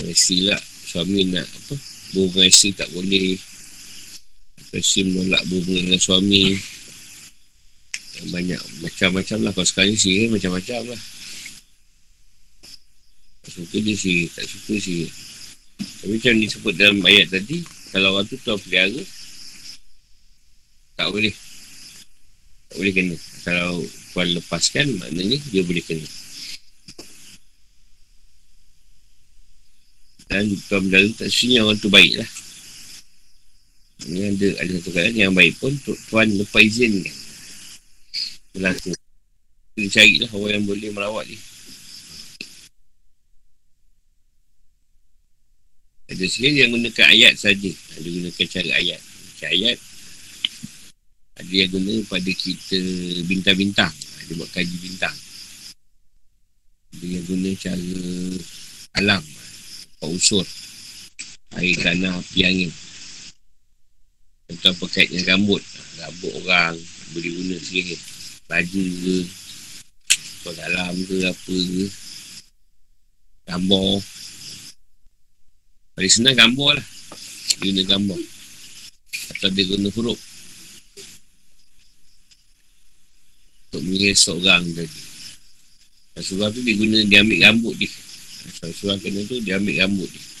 Ha, isteri lah suami nak apa? Berhubungan isteri tak boleh. Isteri menolak berhubungan dengan suami. Banyak macam-macam lah. Kalau sekarang sihir macam-macam lah suka dia sihir tak suka sihir tapi macam disebut dalam ayat tadi Kalau orang tu tuan pelihara Tak boleh. Tak boleh kena. Kalau tuan lepaskan Maknanya dia boleh kena. Dan tuan pelihara tak sesuai orang tu baik lah. Ini ada, ada satu keadaan yang baik pun Tuan lepas izin. Kan Berlaku Dia carilah orang yang boleh merawat dia Ada sihir yang gunakan ayat saja. Ada gunakan cara ayat. Cara ayat. Ada yang guna pada kita bintang-bintang. Ada buat kaji bintang. Ada yang guna cara alam. Apa unsur. Air, tanah, api, angin. Contoh apa kait dengan rambut. Rambut orang. Boleh guna sihir. Baju ke. Atau dalam ke apa ke. Gambar. Paling senang gambar lah. Guna gambar. Atau dia guna huruf. Untuk mengiris seorang tadi. Seorang tu dia guna, dia ambil rambut dia. Seorang kena tu, dia ambil rambut dia.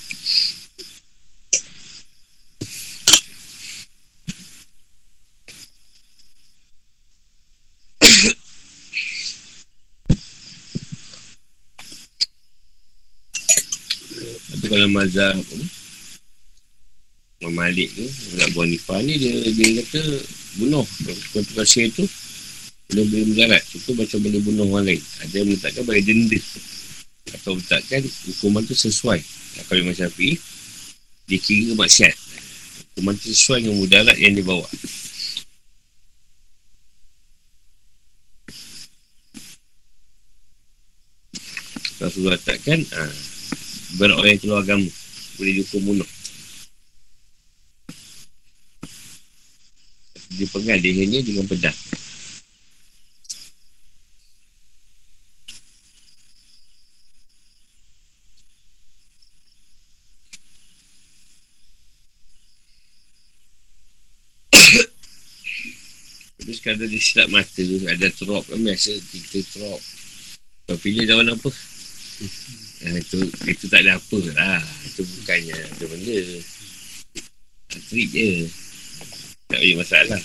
Kalau mazhab? Imam Malik tu, Abu Hanifah ni dia, dia kata bunuh. Tukar sihir tu, boleh boleh mendarat. Itu macam boleh bunuh orang lain. Ada yang meletakkan bagi denda. Atau letakkan hukuman tu sesuai. Kalau Imam Syafi'i, dia kira maksiat. Hukuman tu sesuai dengan mudarat yang dibawa. Rasulullah katakan, ha, berat orang yang keluar agama. Boleh dihukum bunuh. dia pegang lehernya dengan pedang. Tapi sekarang dia silap mata tu, ada drop kan biasa, kita drop. Kau pilih lawan apa? Ha, itu, itu tak ada apa lah. Itu bukannya ada benda. Trik je. Tak ada masalah.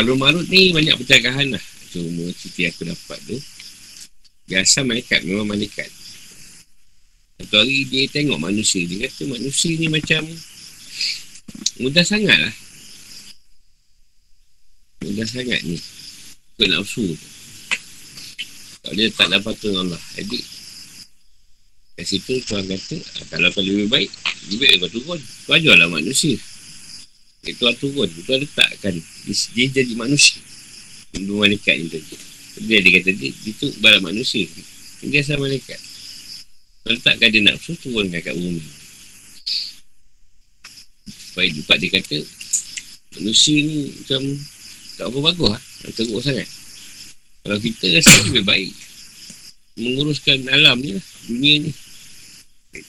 Alur marut ni banyak pencegahan lah. Cuma cerita aku dapat tu. Biasa malaikat, memang malaikat. Satu hari dia tengok manusia. Dia kata manusia ni macam mudah sangat lah. Mudah sangat ni. Nak usul tu. Kalau dia tak dapat tu Allah. Jadi, kat situ Tuhan kata, ah, kalau kau lebih baik, lebih baik kau turun. Kau ajarlah manusia. Itu Tuhan turun. Tuhan letakkan. Dia, dia jadi manusia. Dua malaikat ni tadi. Dia, dia kata, dia, dia tu barang manusia. Dia asal malaikat. Letakkan dia nafsu, turunkan kat bumi. Supaya juga dia kata, manusia ni macam tak apa bagus lah. Teruk sangat. Kalau kita rasa lebih baik Menguruskan alam ni lah Dunia ni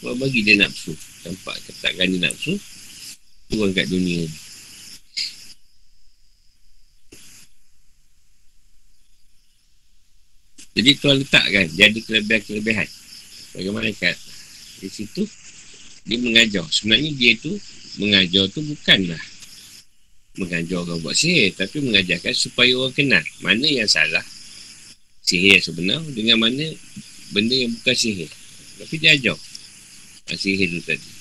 Kau bagi dia nafsu Nampak ketakkan dia nafsu Turun kat dunia ni Jadi tuan letakkan Dia ada kelebihan-kelebihan Bagaimana kat Di situ Dia mengajar Sebenarnya dia tu Mengajar tu bukanlah Mengajar orang buat sihir Tapi mengajarkan supaya orang kenal Mana yang salah sihir yang sebenar dengan mana benda yang bukan sihir. Tapi dia ajar sihir tu tadi.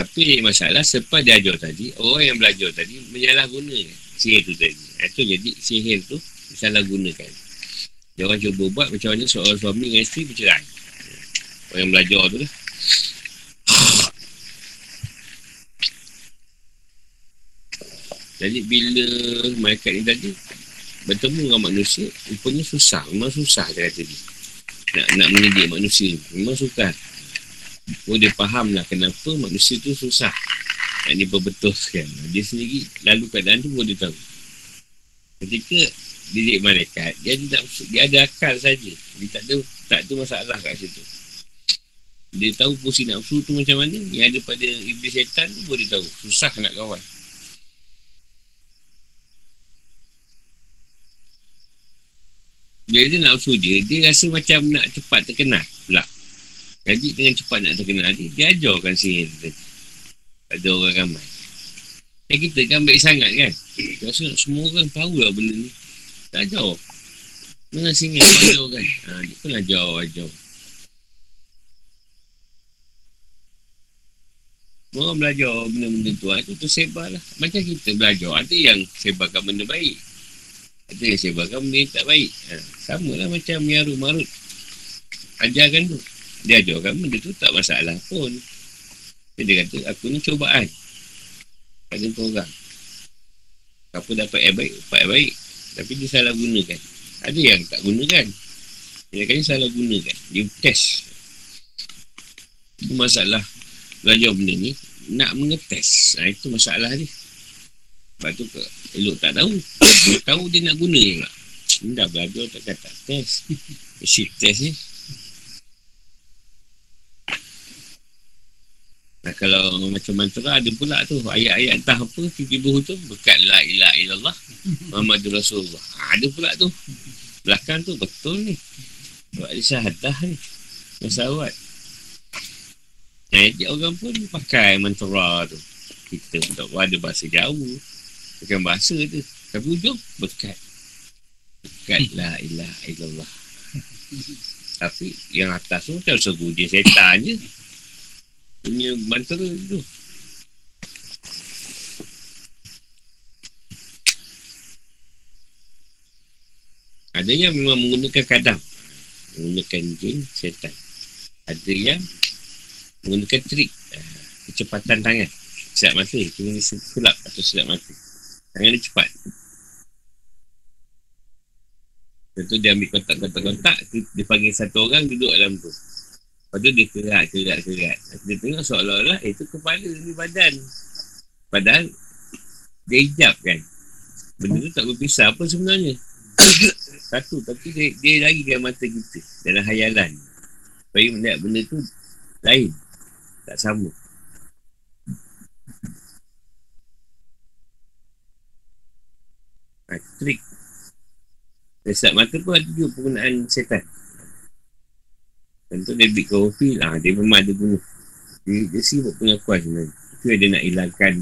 Tapi masalah sebab dia ajar tadi, orang yang belajar tadi menyalahgunakan sihir tu tadi. Itu jadi sihir tu disalahgunakan. Dia orang cuba buat macam mana seorang suami dengan isteri bercerai. Orang yang belajar tu lah. Jadi bila malaikat ni tadi bertemu dengan manusia rupanya susah. Memang susah dia kata dia. Nak, nak mendidik manusia memang susah. Oh dia faham lah kenapa manusia tu susah. Nak diperbetulkan dia sendiri lalu keadaan tu pun dia tahu. Ketika didik malaikat dia tidak dia ada akal saja. Dia tak ada tak ada masalah kat situ. Dia tahu fungsi nafsu tu macam mana yang ada pada iblis setan tu pun dia tahu. Susah nak kawan Bila dia nak usul dia, dia rasa macam nak cepat terkenal pula. Jadi dengan cepat nak terkenal dia, dia ajarkan sihir tadi. Ada orang ramai. Dan kita kan baik sangat kan. Dia rasa semua orang tahu lah benda ni. Tak ajar. Mana singgah ajar kan. Ha, dia pun ajar, ajar. Orang belajar benda-benda tu, itu tu sebar lah. Macam kita belajar, ada yang sebarkan benda baik. Ada yang sebarkan benda yang tak baik. Ha, sama lah macam Miaru Marut. Ajarkan tu. Dia ajarkan benda tu tak masalah pun. Dia kata, aku ni cobaan. Pada tu orang. Apa dapat yang baik, dapat yang baik. Tapi dia salah gunakan. Ada yang tak gunakan. Dia kata salah gunakan. Dia test. Itu masalah belajar benda ni. Nak mengetes. Ha, itu masalah dia. Sebab tu elok tak tahu. tahu dia nak guna je lah. Ni dah belajar tak kata test. Mesti test ni. Nah, kalau macam mantra ada pula tu ayat-ayat entah apa tiba-tiba tu berkat la ilaha illallah Muhammadur Rasulullah. Ha, ada pula tu. Belakang tu betul ni. Buat dia syahadah ni. Masyarakat. Jadi orang pun pakai mantra tu. kita tak ada bahasa Jawa. Bukan bahasa tu. Tapi ujung berkat. Berkat la ilah illallah. Tapi yang atas tu macam suruh dia setan je. Punya mantra tu. Ada yang memang menggunakan kadang. Menggunakan jin, setan. Ada yang menggunakan trik. Uh, kecepatan tangan. Silap mata. Dia sulap atau silap mata. Tangan dia cepat. Lepas tu dia ambil kontak-kontak-kontak. Dia panggil satu orang duduk dalam tu. Lepas tu dia kerat, kerat, kerat. Dia tengok seolah-olah eh, itu kepala ni badan. Padahal dia hijab kan. Benda tu tak berpisah apa sebenarnya. <coughs> Satu, tapi dia, dia lagi kan mata kita dalam hayalan. Supaya melihat benda tu lain. Tak sama. Ha, trik. Resat mata pun ada juga penggunaan setan. Tentu David Copperfield lah. Dia memang ada guna. Dia, dia sibuk pengakuan sebenarnya. Itu dia nak hilangkan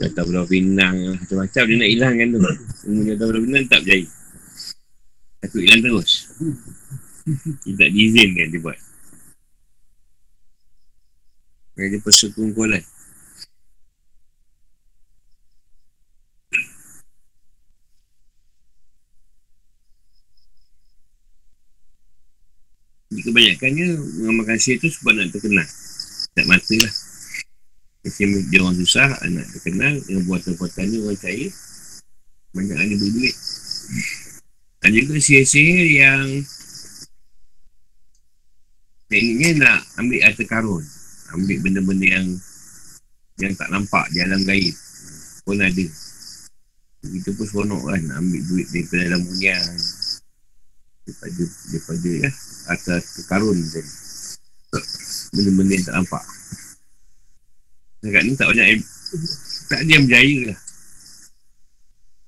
Kata Pulau Pinang Macam-macam dia nak hilangkan tu Semua kata Pulau Pinang tak berjaya Takut hilang terus Dia tak diizinkan dia buat Dia persekumpul kebanyakannya mengamalkan sihir tu sebab nak terkenal. Tak mata lah. Macam dia orang susah nak terkenal dengan buatan-buatan ni orang cahaya banyak ada berduit dan juga sihir-sihir yang tekniknya nak ambil harta karun. Ambil benda-benda yang yang tak nampak di alam gaib. Pun ada. Kita pun seronok kan ambil duit daripada dalam hunian daripada daripada ya atas karun tadi benda-benda yang tak nampak. Dekat ni tak banyak tak yang berjaya lah.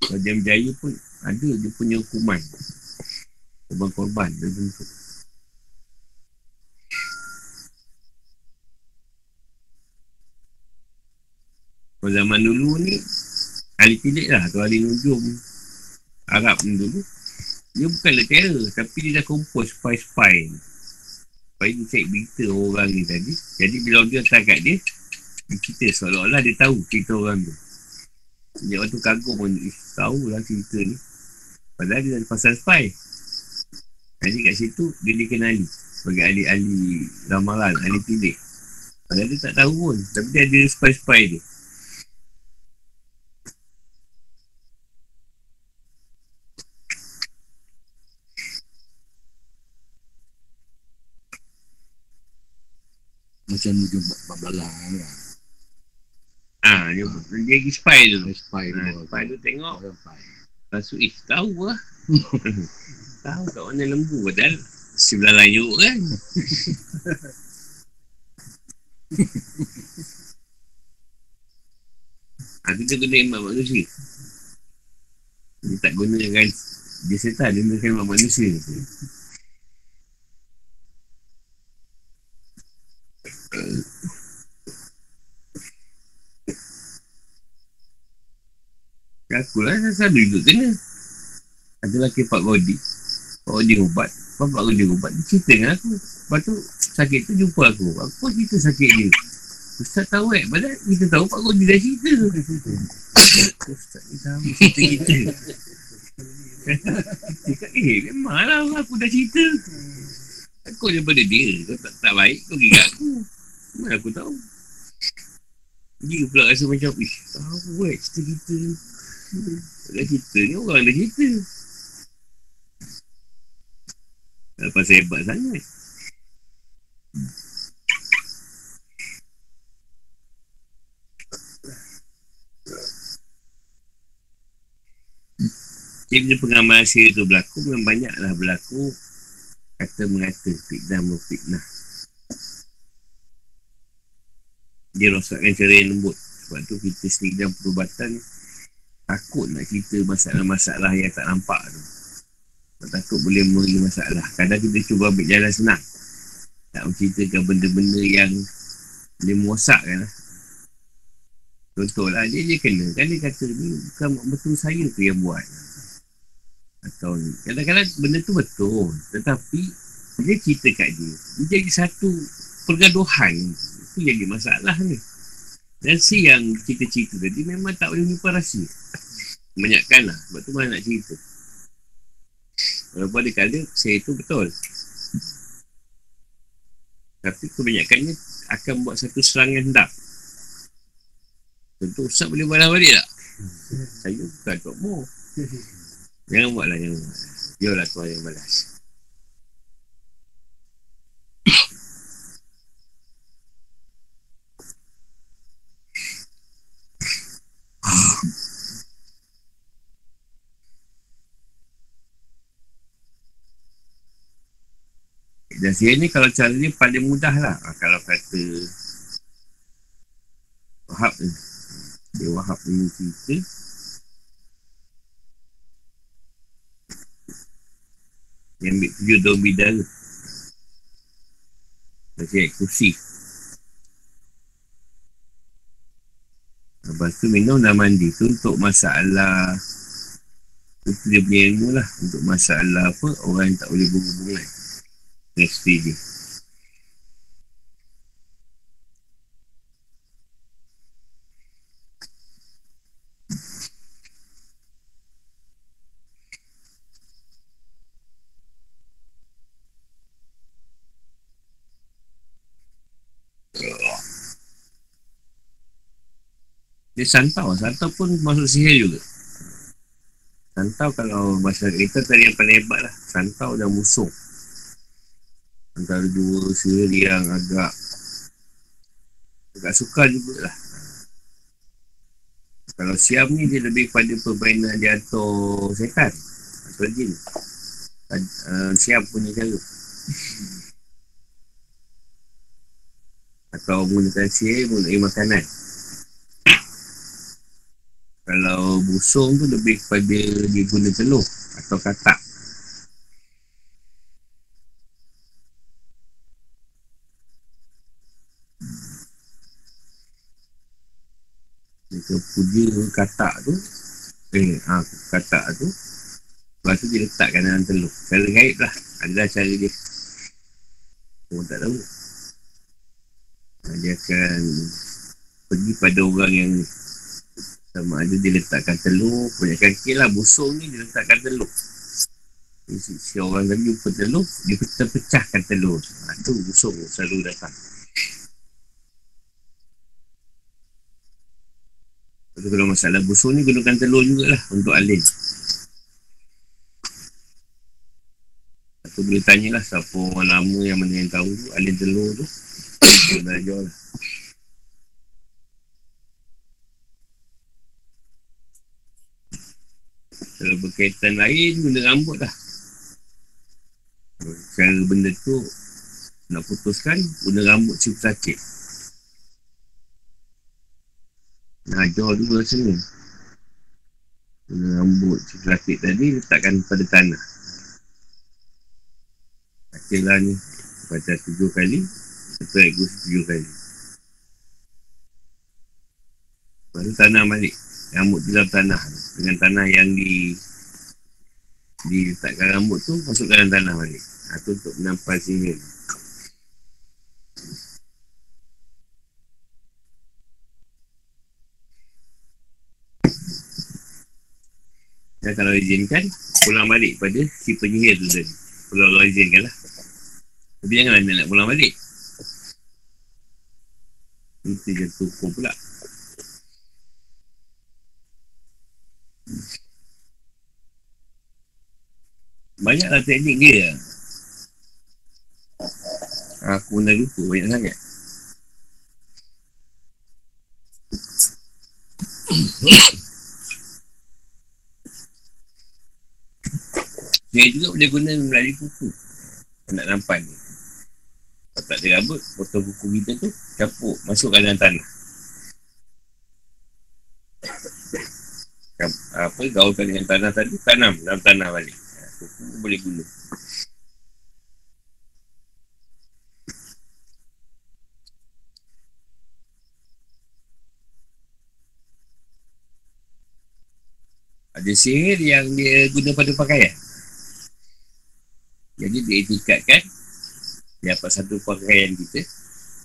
Kalau dia berjaya pun ada dia punya hukuman. Korban-korban dia tentu kalau zaman dulu ni ahli tilik lah. Atau ahli nujum Arab ni dulu dia bukanlah terror Tapi dia dah kompos spy-spy. Supaya dia cek berita orang ni tadi. Jadi bila dia hantar kat dia cerita seolah-olah dia tahu cerita orang tu. Dia orang tu kagum pun Tahu lah cerita ni. Padahal dia ada pasal spy. Jadi kat situ dia dikenali Sebagai ahli-ahli ramalan Ahli tidik. Padahal dia tak tahu pun Tapi dia ada spy-spy dia macam macam babala lah. Ah, dia, dia pergi spy tu. Spy tu. Ha, spy tu tengok. Masuk, eh, tahu lah. <laughs> tahu kat mana lembu. Padahal sebelah layu kan. ha, <laughs> kita guna imat manusia. Dia tak guna kan. Dia setan, dia guna imat manusia. Aku lah selalu duduk kena Ada lelaki Pak Godi. Pak Godi ubat. Pak Godi ubat. Dia cerita dengan aku. Lepas tu sakit tu jumpa aku. Aku cerita sakit dia. Ustaz tahu eh? Padahal kita tahu Pak Godi dah cerita. Ustaz ni tahu cerita. Kita eh memanglah aku dah cerita. Aku daripada dia Kau tak, tak baik kau pergi aku. Mana aku tahu? Dia pula rasa macam Ish tahu eh cerita kita Dah cerita ni orang dah cerita. Pasal hebat sangat. Jadi bila pengamalan sihir tu berlaku Memang banyaklah berlaku Kata mengata Fitnah memfitnah Dia rosakkan cara yang lembut. Sebab tu kita sendiri dalam perubatan takut nak cerita masalah-masalah yang tak nampak tu. Tak takut boleh memberi masalah. Kadang kita cuba ambil jalan senang. Tak menceritakan benda-benda yang boleh merosakkan lah. Contohlah dia dia kena kan dia kata ni bukan betul saya tu yang buat. Atau. Kadang-kadang benda tu betul. Tetapi dia cerita kat dia. Dia jadi satu pergaduhan. Itu jadi masalah ni. Si yang cerita-cerita tadi memang tak boleh menyimpan rahsia. Kebanyakan lah. Sebab tu mana nak cerita. Walaupun ada kala saya itu betul. Tapi kebanyakannya akan buat satu serangan hendak. Tentu Ustaz boleh balas balik tak? Saya bukan Tok Mo. Jangan buatlah, buat. Biarlah Tuhan yang balas. Dan sihir ni kalau cara ni paling mudah lah. Kalau kata Wahab ni. Dia wahab punya cerita. Dia ambil tujuh daun bidara Macam kursi. Lepas tu minum dan mandi. Tu untuk masalah Itu dia punya ilmu lah. Untuk masalah apa Orang yang tak boleh berhubungan isteri dia Dia santau. Santau pun masuk sihir juga. Santau kalau bahasa kita tadi yang paling hebat lah. Santau dan musuh. Antara dua sihir yang agak agak suka jugalah. Kalau siam ni dia lebih pada permainan dia atau setan. Atau jin. Uh, siam punya cara. Atau menggunakan sihir, menggunakan makanan. Kalau busung tu lebih pada dia guna telur atau katak. Mereka puja katak tu. Eh, ha, katak tu. Lepas tu dia letakkan dalam telur. Cara gaib lah. Adalah cara dia. Orang tak tahu. Dia akan pergi pada orang yang sama ada dia letakkan telur Kebanyakan kecil lah busung ni dia letakkan telur si, si orang tadi jumpa telur Dia terpecahkan telur ha, tu busung selalu datang Lepas kalau masalah busung ni gunakan telur jugalah Untuk alin Satu boleh tanyalah Siapa orang lama yang mana yang tahu tu Alin telur tu Belajar lah Kalau berkaitan lain, guna rambut lah. Cara benda tu nak putuskan, guna rambut cukup sakit. Nak ajar dulu rasanya. Guna rambut sakit tadi, letakkan pada tanah. Akhirlah ni, baca tujuh kali, satu ego tujuh kali. Baru tanah balik rambut di dalam tanah dengan tanah yang di diletakkan rambut tu masuk dalam tanah balik ha, tu untuk menampai sihir dan kalau izinkan pulang balik pada si penyihir tu tadi. Kalau Allah izinkan lah. Tapi jangan anda nak pulang balik. Itu jatuh pula. Banyaklah teknik dia. Aku dah lupa banyak sangat Dia juga boleh guna melalui kuku Nak nampak ni. Kalau tak ada rambut Potong kuku kita tu Capuk Masukkan dalam tanah. Apa gaulkan dengan tanah tadi tanam dalam tanah balik. Kuku boleh guna. Ada sihir yang dia guna pada pakaian. Jadi dia etikatkan dia dapat satu pakaian kita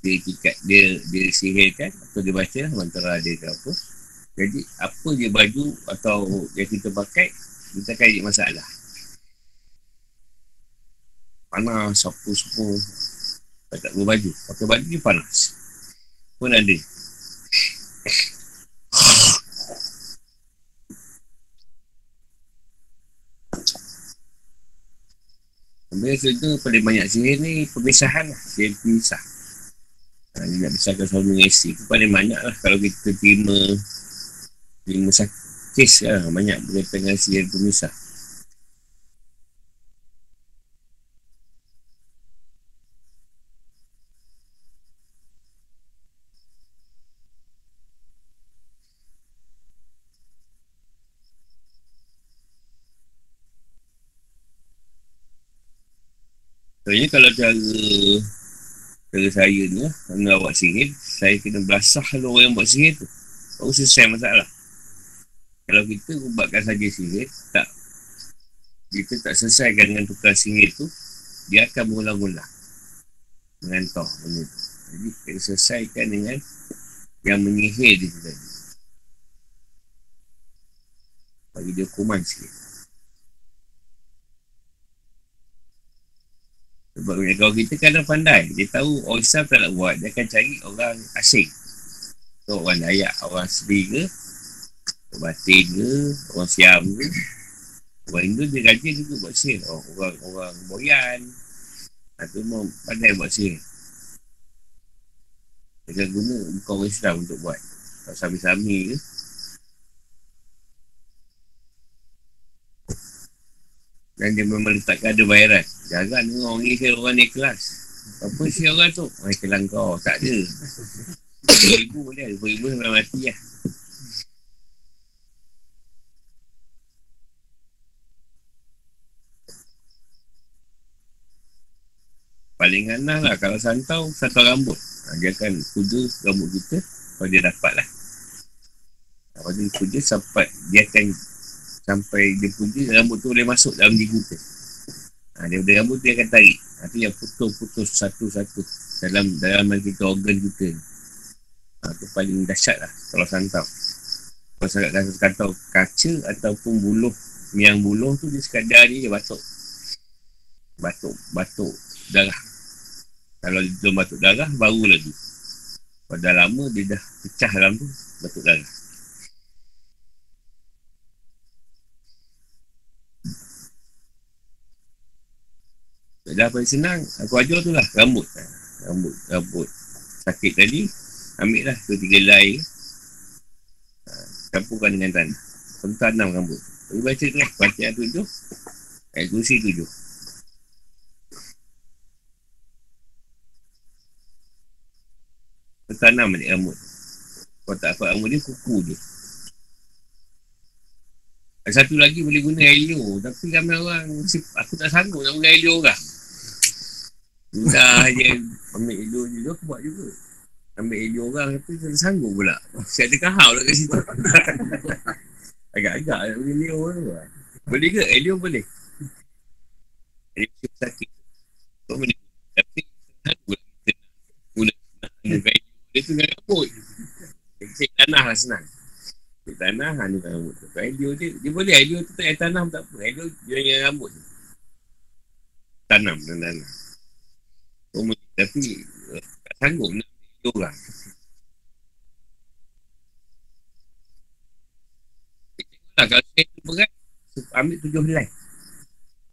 dia etikat dia dia sihirkan atau dia baca mantra dia ke apa. Jadi apa je baju atau yang kita pakai kita akan jadi masalah. Panas sapu semua tak berbaju pakai baju ni panas. Pun ada Biasa tu paling banyak sihir ni Pemisahan lah. Sihir pemisah ha, Dia nak pisahkan suami dengan isteri tu Paling banyak lah Kalau kita terima Terima sakit lah. Banyak berkaitan dengan sihir pemisah Sebenarnya kalau cara Cara saya ni Kalau nak buat sihir Saya kena belasah kalau orang buat sihir tu. Baru selesai masalah. Kalau kita ubatkan saja sihir Tak Kita tak selesaikan dengan tukar sihir tu Dia akan mengulang-ulang Dengan toh benda tu. Jadi kita selesaikan dengan Yang menyihir dia tadi. Bagi dia kuman sikit Sebab kalau kita kadang pandai, dia tahu orang Islam tak nak buat, dia akan cari orang asing. So, orang Dayak, orang Sri ke, orang Batin ke, orang Siam ke. Orang Hindu dia rajin juga buat sihir. Oh, orang, orang Boyan. Atau mau pandai buat sihir. Dia akan guna bukan orang Islam untuk buat. Kalau sami-sami ke, Dan dia memang letakkan ada bayaran Jangan ni orang ni ke orang ni kelas. Apa si orang tu? Orang kelang kau. Tak ada. Ibu boleh ada Ibu memang mati lah. Paling anah lah Kalau santau Satu rambut. Ha, Dia akan kuda rambut kita. Kalau dia dapat lah. Kalau dia kuda sampai Dia akan sampai dia puja rambut tu boleh masuk dalam diri kita ha, dia rambut dia akan tarik. Ha, tu yang putus-putus satu-satu dalam dalam kita organ kita. Ha, tu paling dahsyat lah kalau santau. Kalau sangat kata kata kaca ataupun buluh yang buluh tu dia sekadar ni dia batuk. Batuk batuk darah. Kalau dia batuk darah baru lagi. Pada lama dia dah pecah dalam tu batuk darah Dah paling senang Aku ajar tu lah. Rambut Rambut Rambut. Sakit tadi Ambil lah Dua tiga helai ha, Campurkan dengan tanah Kau tanam rambut. Tapi baca tu lah Fatihah tujuh Ayat kursi tujuh Kau tanam balik rambut. Kau tak apa rambut dia Kuku dia satu lagi boleh guna helio Tapi ramai orang Aku tak sanggup nak guna helio orang Dah <laughs> je ambil hidup je aku buat juga. Ambil hidup orang tapi tak sanggup pula. Saya ada kahau lah kat situ. <laughs> Agak-agak nak beli Leo tu lah. Boleh ke? Elio boleh. Elio sakit. So, boleh. Tapi, sanggup lah kita nak muka Elio. Dia tu dengan rambut. Cik tanah lah senang. Cik tanah, ha, ni rambut tu. Elio dia, dia boleh. Elio tu tak tanam tak apa. Elio dia dengan rambut tu. Tanam dan tanah. Oh, tapi eh, tak sanggup nak beli orang. Tengoklah kalau saya tu berat, ambil tujuh helai.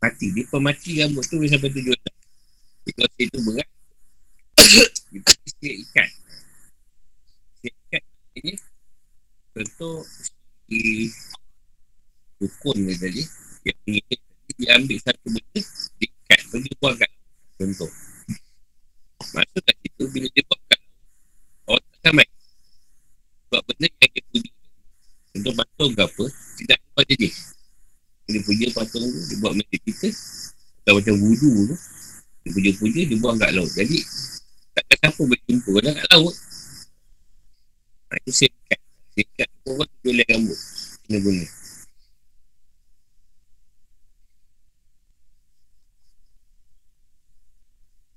Mati. Dia pun mati rambut tu sampai tujuh helai. Kalau saya tu berat, kita <coughs> mesti ikat. Saya ikat ini. Contoh, si dukun dia tadi, dia ambil satu benda, dia ikat. Dia buang kat Contoh. Maka tak situ bila dia buatkan Orang tak sampai Sebab benda yang dia puji Contoh patung ke apa Tidak kepada dia Dia puja patung tu Dia buat macam kita Atau macam wudu tu Dia puja-puja Dia buang kat laut Jadi Tak ada siapa berjumpa Dia kat laut Ha, itu sekat. Sekat tu orang tu boleh rambut. Kena guna.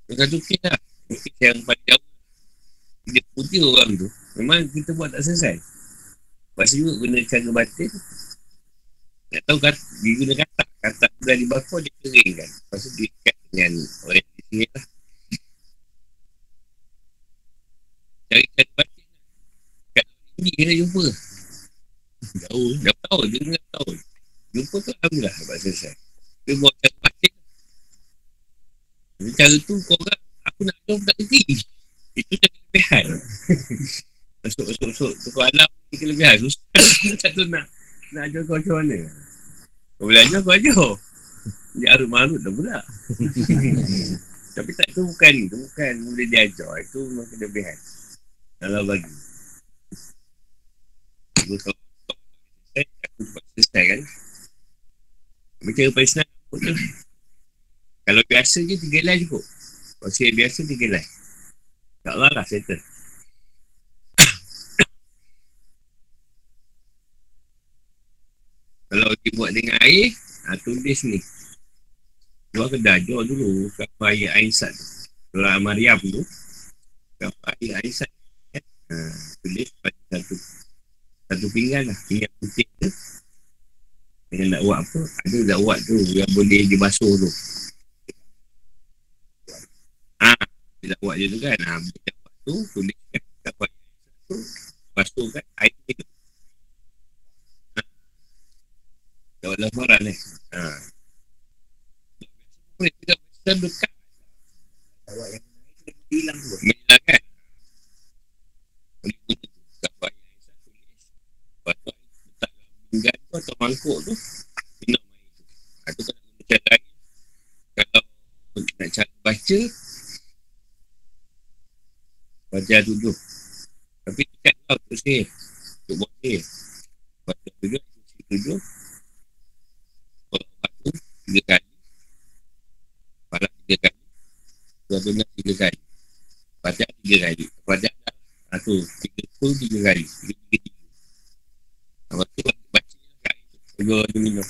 Dekat tu kira Lah yang paling jauh. Dia putih orang tu. Memang kita buat tak selesai. Lepas juga guna cara batin. Tak tahu kata, dia guna kata. Kata dah dibakar, dia kering kan. Tu dia ikat dengan orang di sini lah. Cari cara batin lah. Kat ini kena jumpa. Jauh. Dah tahu, dia dengar tahu. Jumpa tu Alhamdulillah. Lepas selesai. Dia buat cara batin. Cara tu kau orang, aku nak tahu tak kerti. Itu dah kelebihan. <laughs> masuk, masuk, masuk. Tukar alam ni kelebihan. Susah. <coughs> tak tahu nak, nak ajar kau macam mana. Kau boleh ajar, kau ajar. Dia arut-marut dah pula. <laughs> Tapi tak tu bukan ni. Tu bukan boleh diajar. Itu memang kelebihan. Kalau bagi. Aku cepat selesai kan. Macam paling senang. Kalau biasa je tiga helai cukup. Saya biasa tiga helai. InsyaAllah lah settle. <coughs> Kalau dia buat dengan air, ha, tulis ni. Jual kedai, jual dulu. Kapal air Ainsat tu. Kalau Amariam tu. Kapal air Ainsat. Ha, tulis pada satu satu pinggan lah. Pinggan putih tu. Dengan nak buat apa? Ada nak buat tu yang boleh dibasuh tu. Ha, dia nak buat je tu kan. Ha, dia buat tu, tulis kan. Kapal air Ainsat tu. Basuh kan. Air tu. Tak ada laporan ni. Ha. Boleh kita bisa dekat. Awak yang hilang tu. Hilang kan? Boleh yang saya tulis. Lepas tu letak pinggan tu atau mangkuk tu. Minum air tu. Tu kan cara lain. Kalau nak cara baca. Baca tujuh. Tapi dekat tau tu sih. Untuk buat. Baca tujuh. Tujuh. Tiga kali. Palak tiga kali. Dua tunang tiga kali. Pajak tiga kali. Dah Satu. Tiga pun tiga kali. Tiga tiga tiga. Lepas tu baca kat itu. Dua ada minum.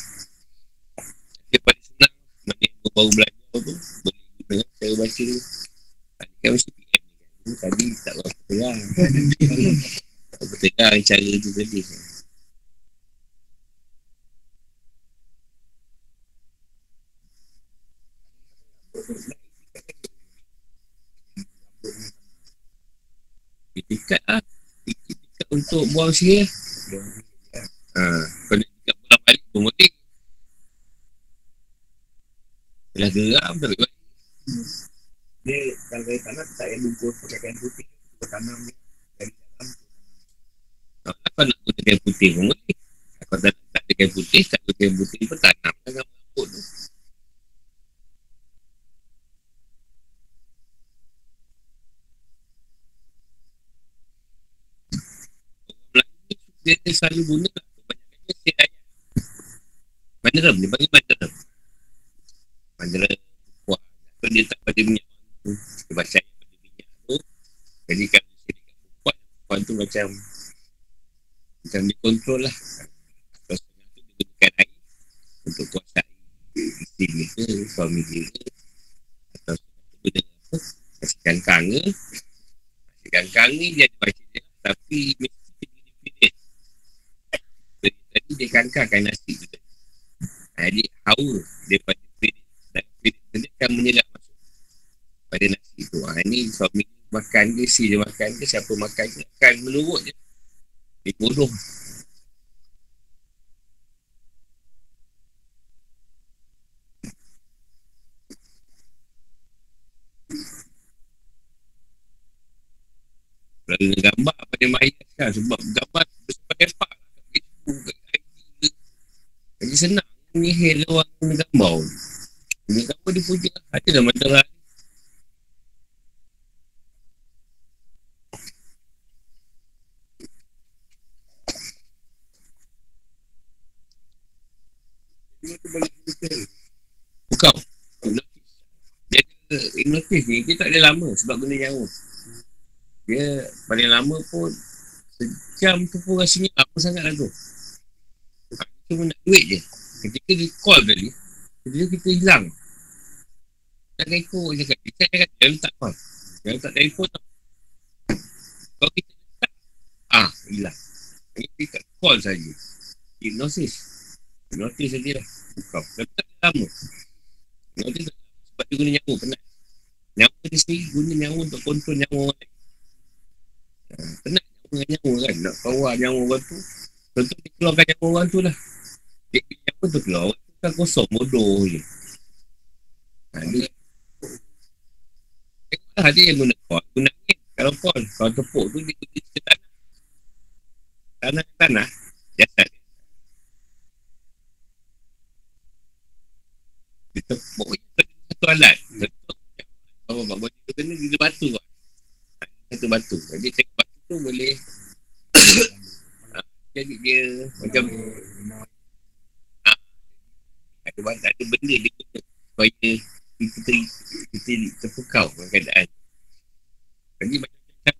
Dia paling senang yang baru belajar tu Boleh guna cara baca tu. Kan mesti Tadi tak berapa terang Tak berapa terang cara tu tadi Tiket lah. Tiket untuk buang sihir Ha, kalau tiket pulang balik pun boleh Dah geram tak boleh Dia kalau dari tanah tak payah lumpur pakai kain putih. Kita tanam dia dari dalam Kalau nak guna kain putih pun boleh. Kalau tak, tak ada kain putih, tak ada kain putih pun tanam Tanam rambut tu. Dia selalu guna kebanyakannya si ayat Mandaram, dia panggil Mandaram Mandaram Wah, kalau dia tak pada minyak Dia ayat pada minyak tu Jadi kalau dia dekat perempuan Perempuan tu macam Macam dia kontrol lah. Kalau tu dia gunakan air Untuk kuasai Isteri dia ke, suami dia ke Atau setengah tu dia apa Kasihkan kang ke Kasihkan kang ni dia ada baca dia Tapi Tadi dia kangkangkan nasi tu. Jadi hawa daripada spirit Dan tu dia akan menyelap masuk Pada nasi tu. Ha, Ini suami makan ke si dia makan ke Siapa makan ke akan melurut je. Dia bodoh. Kalau dengan gambar pada mahir kan? Sebab gambar bersepadan pak jadi senang Menyihir orang punya gambar. Punya gambar dia puja Ada dah matahari Kau Dia ada Hipnotis ni Dia tak ada lama Sebab guna nyawa Dia paling lama pun Sejam tu pun rasanya Lama sangat lah tu Cuma nak duit je Ketika dia call tadi Ketika kita hilang Tak ikut je kan. Kita kan dia letak kau. Dia letak telefon tau. Kalau kita letak, ah, hilang. Ini kita call saja. Hipnosis. Lah. Kau. Tapi tak lama. Hipnosis tak. Sebab dia guna nyawa, penat. Nyawa dia sendiri guna nyawa untuk kontrol nyawa orang lain. Ha, penat nyawa dengan nyawa kan. Nak kawal nyawa orang tu. Tentu dia keluarkan nyawa orang tu lah. Dia nyawa tu keluar. Orang tu kan kosong, bodoh je. Ha, dia Tengoklah dia yang guna kol. Guna angin. Kalau kol, kalau tepuk tu dia guna ke tanah. Tanah ke tanah. Jasad. Dia tepuk satu alat. Tepuk. Kalau buat buat tu kena dia batu kau. Satu batu. Jadi tengok batu tu boleh <coughs> jadi dia macam ha, ada, ada benda dia guna supaya kita kita terpukau keadaan. Jadi macam-macam.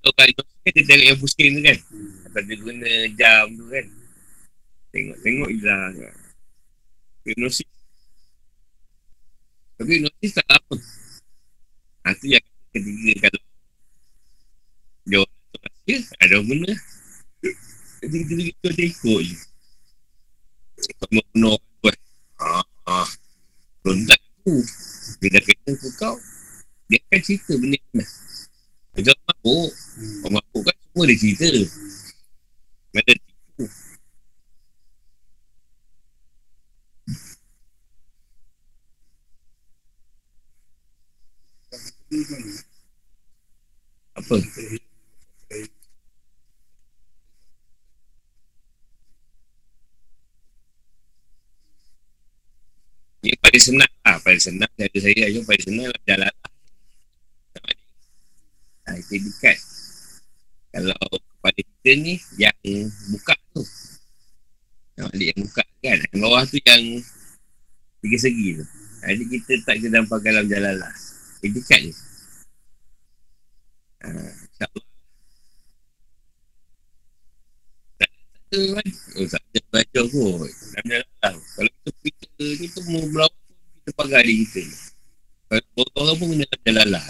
Kalau orang itu dia tengok yang pusing tu kan. Atau dia guna jam tu kan. Tengok-tengok je lah. Tapi hipnosis tak lama. Ha, tu yang ketiga kalau orang tu ada orang guna. Jadi kita kita ikut je. Kalau mau buat. Ha, ha. Rontak aku. Dia dah kena ke kau. Dia akan cerita benda ni. Dia orang mabuk. Orang mabuk kan semua dia cerita. Mana Apa? Ini paling senang lah. Paling senang dari saya aja paling senang lah jalan lah. Ha, itu dekat. Kalau kepala kita ni yang buka tu. Balik yang buka kan. Yang bawah tu yang tiga segi tu. Jadi kita tak nampak dalam jalan lah. Dekat je. InsyaAllah. Tak ada kan. Oh, tak ada belajar kot. Dalam jalan lah. Kalau kita kita ni tu mau pun kita pagar diri kita ni. Kalau orang pun kena jalan lah.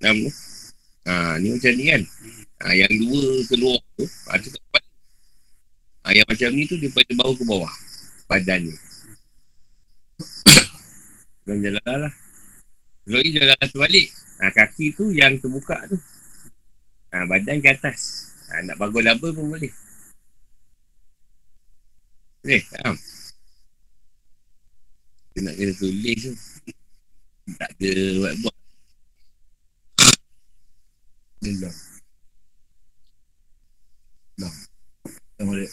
Faham tu? Ha, ni macam ni kan. Ha, yang dua keluar tu, tu kat kepala. Ha, yang macam ni tu daripada bawah ke bawah. Badan ni. <coughs> Dan jalan lah. Kalau ni jalan terbalik. Ha, kaki tu yang terbuka tu. Ha, badan ke atas. Ha, nak bagus laba pun boleh. Boleh, faham? Dia nak kena tulis tu. Tak ada buat-buat. Alhamdulillah. Dah. Dah balik.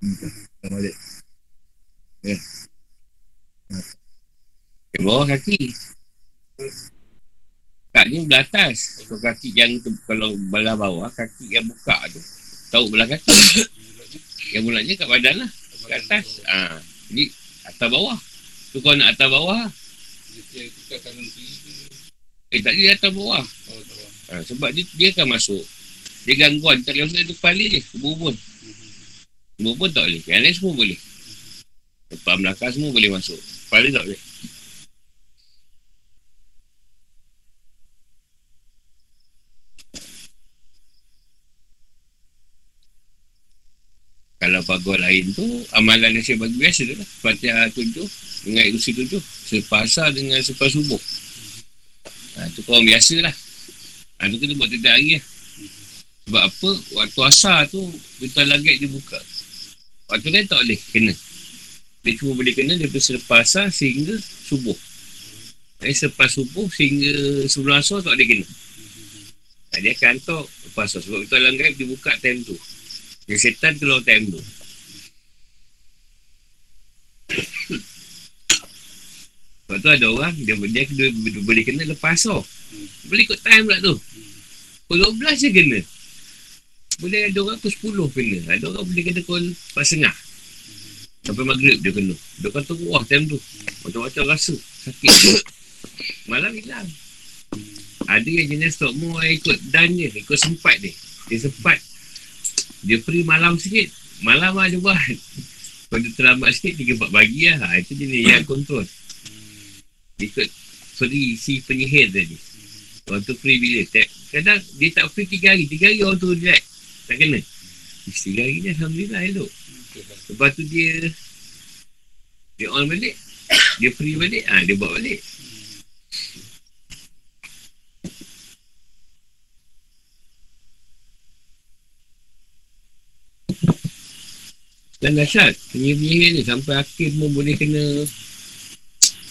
Hmm, dah balik. Ke bawah kaki. Kaki belah atas. Kalau kaki yang tu, kalau belah bawah, kaki yang buka tu. Tahu belah kaki. <coughs> yang mulanya kat badan lah. Kat atas. Ha. Jadi, atas bawah. Tu kau nak atas bawah. Eh, tak dia atas bawah. Oh, tak faham. Ha, sebab dia, dia akan masuk. Dia gangguan. Tak boleh tu kepala je. Hubun-hubun. Hubun-hubun tak boleh. Yang lain semua boleh. Depan belakang semua boleh masuk. Kepala tak boleh. Bagus lain tu, amalan yang saya bagi biasa tu lah. Fatihah tujuh, dengan kursi tujuh. Sepasar dengan sepas subuh. Ha, tu korang biasa lah. Ha, tu kena buat tiap hari lah. Sebab apa? Waktu asar tu, bintang langit dia buka. Waktu lain tak boleh kena. Dia cuma boleh kena daripada selepas asar sehingga subuh. Eh, selepas subuh sehingga sebelum asar tak boleh kena. Ha, dia akan hantar lepas asar. Sebab bintang langit dia buka time tu. Yang setan keluar time tu. Sebab tu ada orang, dia, dia, dia, dia boleh kena lepas asar. Boleh ikut time pula tu. Pukul 12 je kena. Boleh ada orang pukul 10 kena. Ada orang boleh kena pukul 4 setengah. Sampai maghrib dia kena. Dia kata wah time tu. Macam-macam rasa. Sakit. Malam hilang. Ada yang jenis more yang ikut dan je. Ikut sempat dia. Dia sempat. Dia free malam sikit. Malam lah dia buat. Kalau dia terlambat sikit, 3-4 pagi lah. Ha, itu jenis yang kontrol. Ikut free si penyihir tadi. Orang tu free bila? Kadang dia tak free 3 hari. 3 hari orang tu relax. Tak kena. Ish, 3 hari ni Alhamdulillah elok. Lepas tu dia dia on balik. Dia free balik. Ha, dia buat balik. Dan dahsyat Penyihir-penyihir ni Sampai hakim pun boleh kena.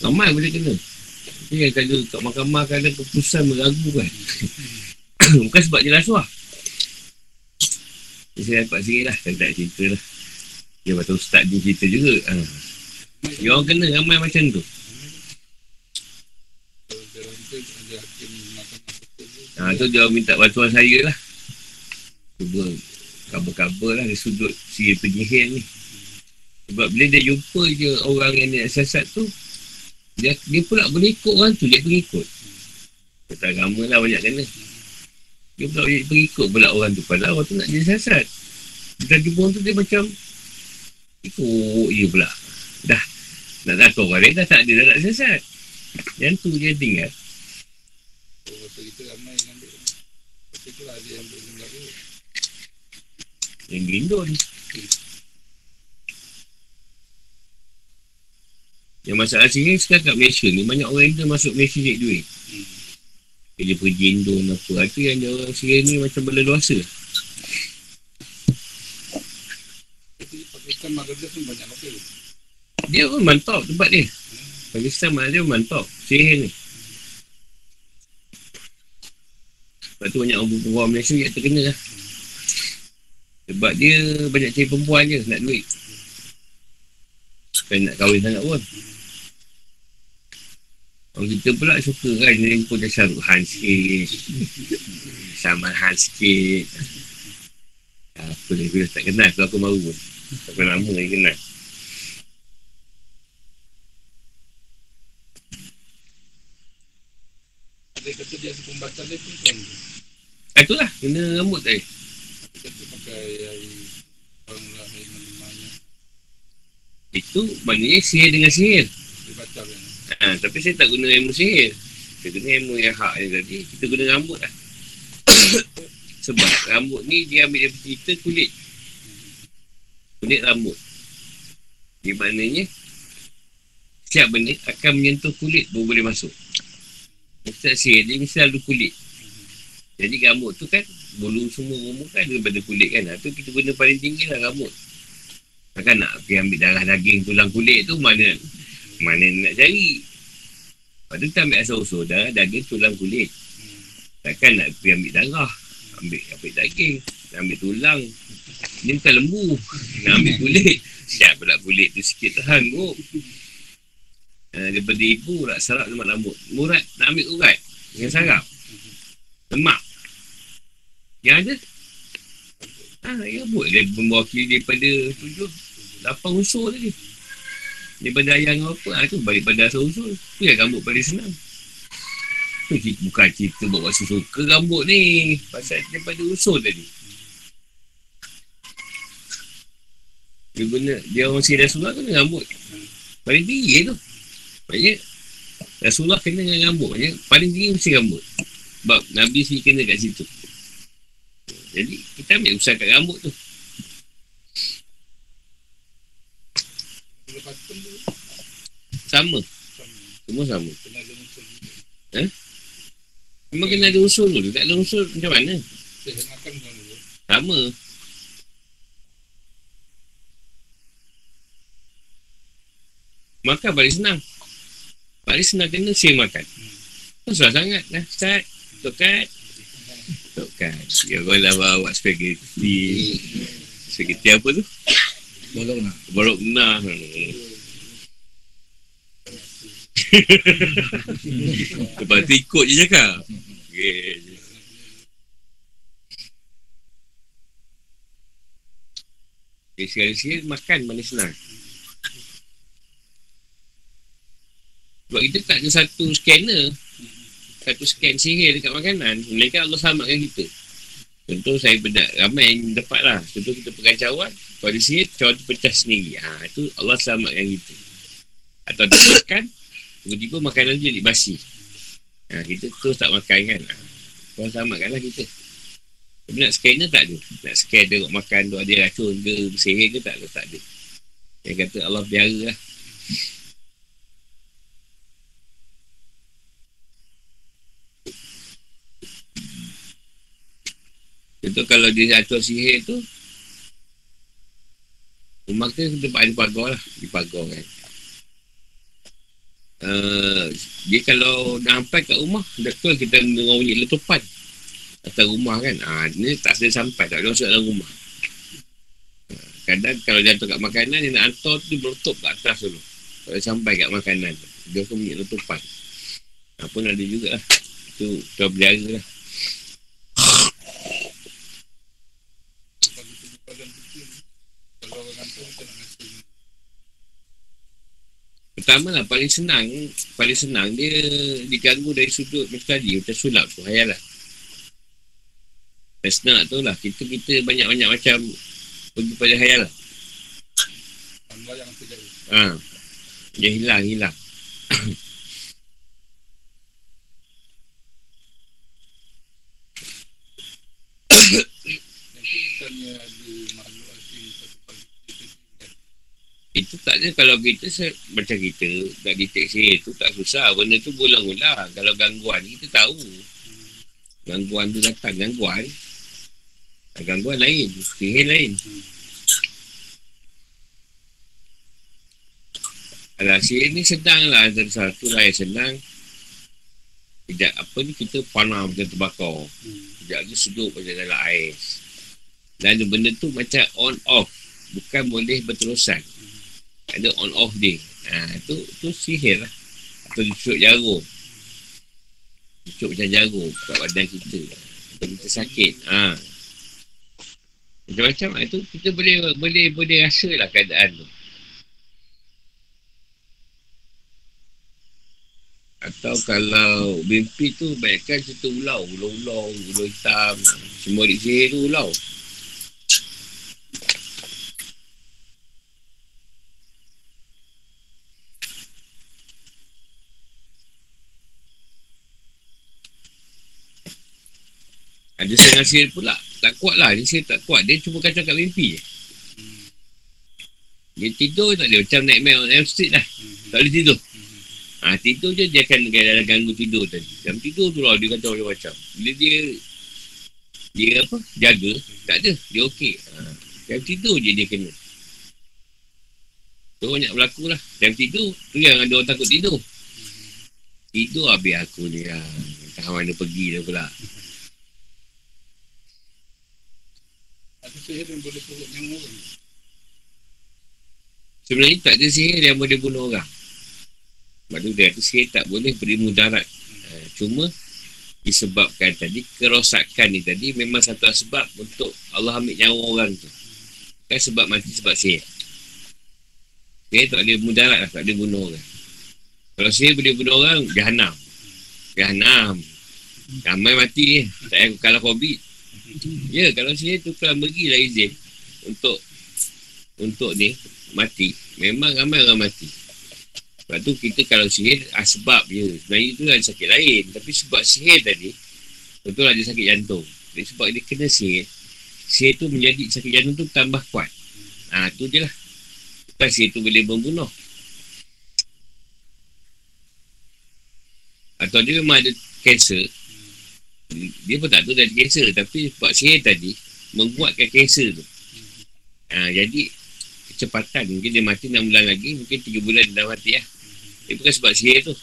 Ramai boleh kena. Ini yang kalau kat mahkamah Kadang keputusan meragukan <coughs> Bukan sebab dia rasuah. Saya dapat sikit lah. Saya tak cerita lah. Dia patut ustaz dia cerita juga. Ha. Dia orang kena ramai macam tu. Ha, tu dia minta bantuan saya lah. Cuba kabar-kabar lah Dari sudut si penyihir ni. Sebab bila dia jumpa je Orang yang nak siasat tu Dia, dia pula boleh ikut orang tu Dia pengikut. Kata agama lah banyak kena. Dia pula boleh pengikut pula orang tu. Padahal orang tu nak jadi siasat Dia jumpa orang tu dia macam Ikut je pula. Dah. Nak datang orang lain dah tak ada dah nak siasat Yang tu dia tinggal. Kata kita ramai yang ambil. Kata tu lah ada yang ambil dengan dia Yang gelindun Yang masalah sini sekarang kat Malaysia ni Banyak orang Indo masuk Malaysia cek duit. Kerja pergi Indo apa Itu yang dia orang sini ni macam berleluasa. Tapi Pakistan Bangladesh pun banyak pakai Dia pun mantap tempat dia. Pakistan mana dia mantap Sihir ni. Sebab tu banyak orang perempuan Malaysia yang terkena lah Sebab dia banyak cari perempuan je nak duit. Bukan nak kahwin sangat pun. Orang kita pula suka kan Dia pun dah Syahrul Han sikit Saman Han sikit. Apa dia bila tak kenal Kalau aku baru pun. Tak pernah lama lagi kenal. Ada kata dia ada pembatal dia pun Ah, Itulah kena rambut tadi Lah mana Itu maknanya sihir dengan sihir. Ha, Tapi saya tak guna ilmu sihir. Saya guna ilmu yang hak ni tadi. Kita guna rambut lah. <coughs> Sebab rambut ni dia ambil dari cerita kulit. Kulit rambut. Di maknanya Setiap benda akan menyentuh kulit baru boleh masuk. Ustaz sihir dia mesti lalu kulit. Jadi rambut tu kan Bulu semua rumah kan daripada kulit kan. Itu kita guna paling tinggi lah rambut. Takkan nak pergi ambil darah daging tulang kulit tu Mana mana nak cari? Lepas tu kita ambil asal usul Darah daging tulang kulit. Takkan nak pergi ambil darah Ambil ambil daging Nak ambil tulang. Ni bukan lembu <laughs> Nak ambil kulit. Siap pula kulit tu sikit tahan kok. Uh, Daripada ibu nak sarap lemak rambut. Murat nak ambil urat Dengan sarap. Lemak Yang ada Ah, ya buat dia mewakili daripada tujuh lapan unsur tadi. Daripada ayah dengan apa, ah, tu balik pada asal unsur. Tu yang rambut paling senang. Tu bukan cerita bawa suka rambut ni. Pasal daripada unsur tadi. Dia guna, dia orang si Rasulullah dengan rambut. Paling tinggi tu. Maksudnya, Rasulullah kena dengan rambut. Maksudnya, paling tinggi mesti rambut. Sebab Nabi sini kena kat situ. Jadi, kita ambil usaha kat rambut tu. Sama. Semua sama. Juga Memang kena ada unsur dulu. Tak ada unsur macam mana? Sama. Makan paling senang. Paling senang kena saya makan. Susah sangat lah. Start. Tokat. Tokat. Ya kau lah bawa spaghetti. Spaghetti apa tu? Borok nah. <laughs> Lepas tu ikut je cakap. Okay. Okay, sekali-sekali makan mana senang. Sebab kita tak ada satu scanner. Satu scan sihir dekat makanan. Melainkan Allah selamatkan kita. Contoh saya bedak ramai yang dapat lah. Contoh kita pengacauan. Kalau dia sihir, cawan pecah sendiri. Ha, itu Allah selamatkan kita. Atau dia makan, tiba-tiba makanan dia jadi basi. Ha, kita terus tak makan kan. Ha, Tuhan selamatkanlah kita. Tapi nak scan tak ada. Nak scan tengok makan tu ada racun ke, sihir ke tak, tak ada. Yang kata Allah biara lah. Contoh kalau dia atur sihir tu Rumah kita tempat ada pagar lah Di pagar kan. Uh, Dia kalau dah sampai kat rumah Betul kita dengar bunyi letupan Atas rumah kan. Uh, Ni tak sedar sampai Tak ada masuk dalam rumah. Kadang kalau dia atur kat makanan Dia nak hantar tu Dia berletup kat atas dulu Kalau sampai kat makanan. Dia akan bunyi letupan. Apa uh, ada juga lah. Itu Tuan berjara lah Pertama lah paling senang Paling senang dia diganggu dari sudut macam tadi Macam sulap tu hayalan Dan senang tu lah Kita kita banyak-banyak macam Pergi pada hayalan Ha. Dia hilang, hilang <coughs> Itu tak ada kalau kita se- macam kita tak deteksi itu tak susah. Benda tu berulang-ulang. Kalau gangguan kita tahu. Gangguan tu datang gangguan. Gangguan lain. Sihir lain. Alah, sihir ni senang lah. Antara satu lah yang senang. Sekejap apa ni kita panah macam terbakar. Sekejap lagi seduk macam dalam ais. Dan benda tu macam on off. Bukan boleh berterusan ada on off dia. Ha, tu tu sihir lah. Atau dicucuk jarum. Dicucuk macam jarum kat badan kita. Atau kita sakit. Ha. Macam-macam. Itu kita boleh boleh boleh rasa lah keadaan tu. Atau kalau mimpi tu banyakkan cerita ulau. Ulau-ulau, ulau hitam. Semua di sihir tu ulau. Ada setengah sihir pula Tak kuat lah Dia sihir tak kuat Dia cuma kacau kat mimpi je Dia tidur tak dia Macam nightmare on Elm Street lah Tak boleh tidur Ha, tidur je dia akan dalam ganggu tidur tadi. Dalam tidur tu lah dia kacau macam-macam. Bila dia dia apa? Jaga. Tak ada. Dia okey. Ha, dalam tidur je dia kena. Tu banyak berlaku lah. Dalam tidur tu yang ada orang takut tidur. Tidur habis aku ni lah. Entah mana pergi dah pula. <laughs> Ada sihir yang boleh perut nyamuk kan? Sebenarnya tak ada sihir yang boleh bunuh orang. Sebab tu dia sihir tak boleh beri mudarat. Ha, cuma disebabkan tadi kerosakan ni tadi memang satu sebab untuk Allah ambil nyawa orang tu. Kan sebab mati sebab sihir. Sihir tak boleh mudarat lah, tak boleh bunuh orang. Kalau sihir boleh bunuh orang, jahanam. Jahanam. Ramai mati ni. Tak kalah COVID. Ya, kalau sihir tu kan berilah izin untuk untuk ni mati. Memang ramai orang mati. Sebab tu kita kalau sihir ah, sebab je. Sebenarnya tu ada sakit lain. Tapi sebab sihir tadi, betul ada sakit jantung. Jadi sebab dia kena sihir, sihir tu menjadi sakit jantung tu tambah kuat. Ha, tu je lah. Bukan sihir tu boleh membunuh. Atau dia memang ada kanser. Dia pun tak tahu dia ada kanser. Tapi sebab sihir tadi, membuatkan kanser tu. Ha, jadi, kecepatan. Mungkin dia mati 6 bulan lagi. Mungkin 3 bulan dia dah mati lah. Dia bukan sebab sihir tu.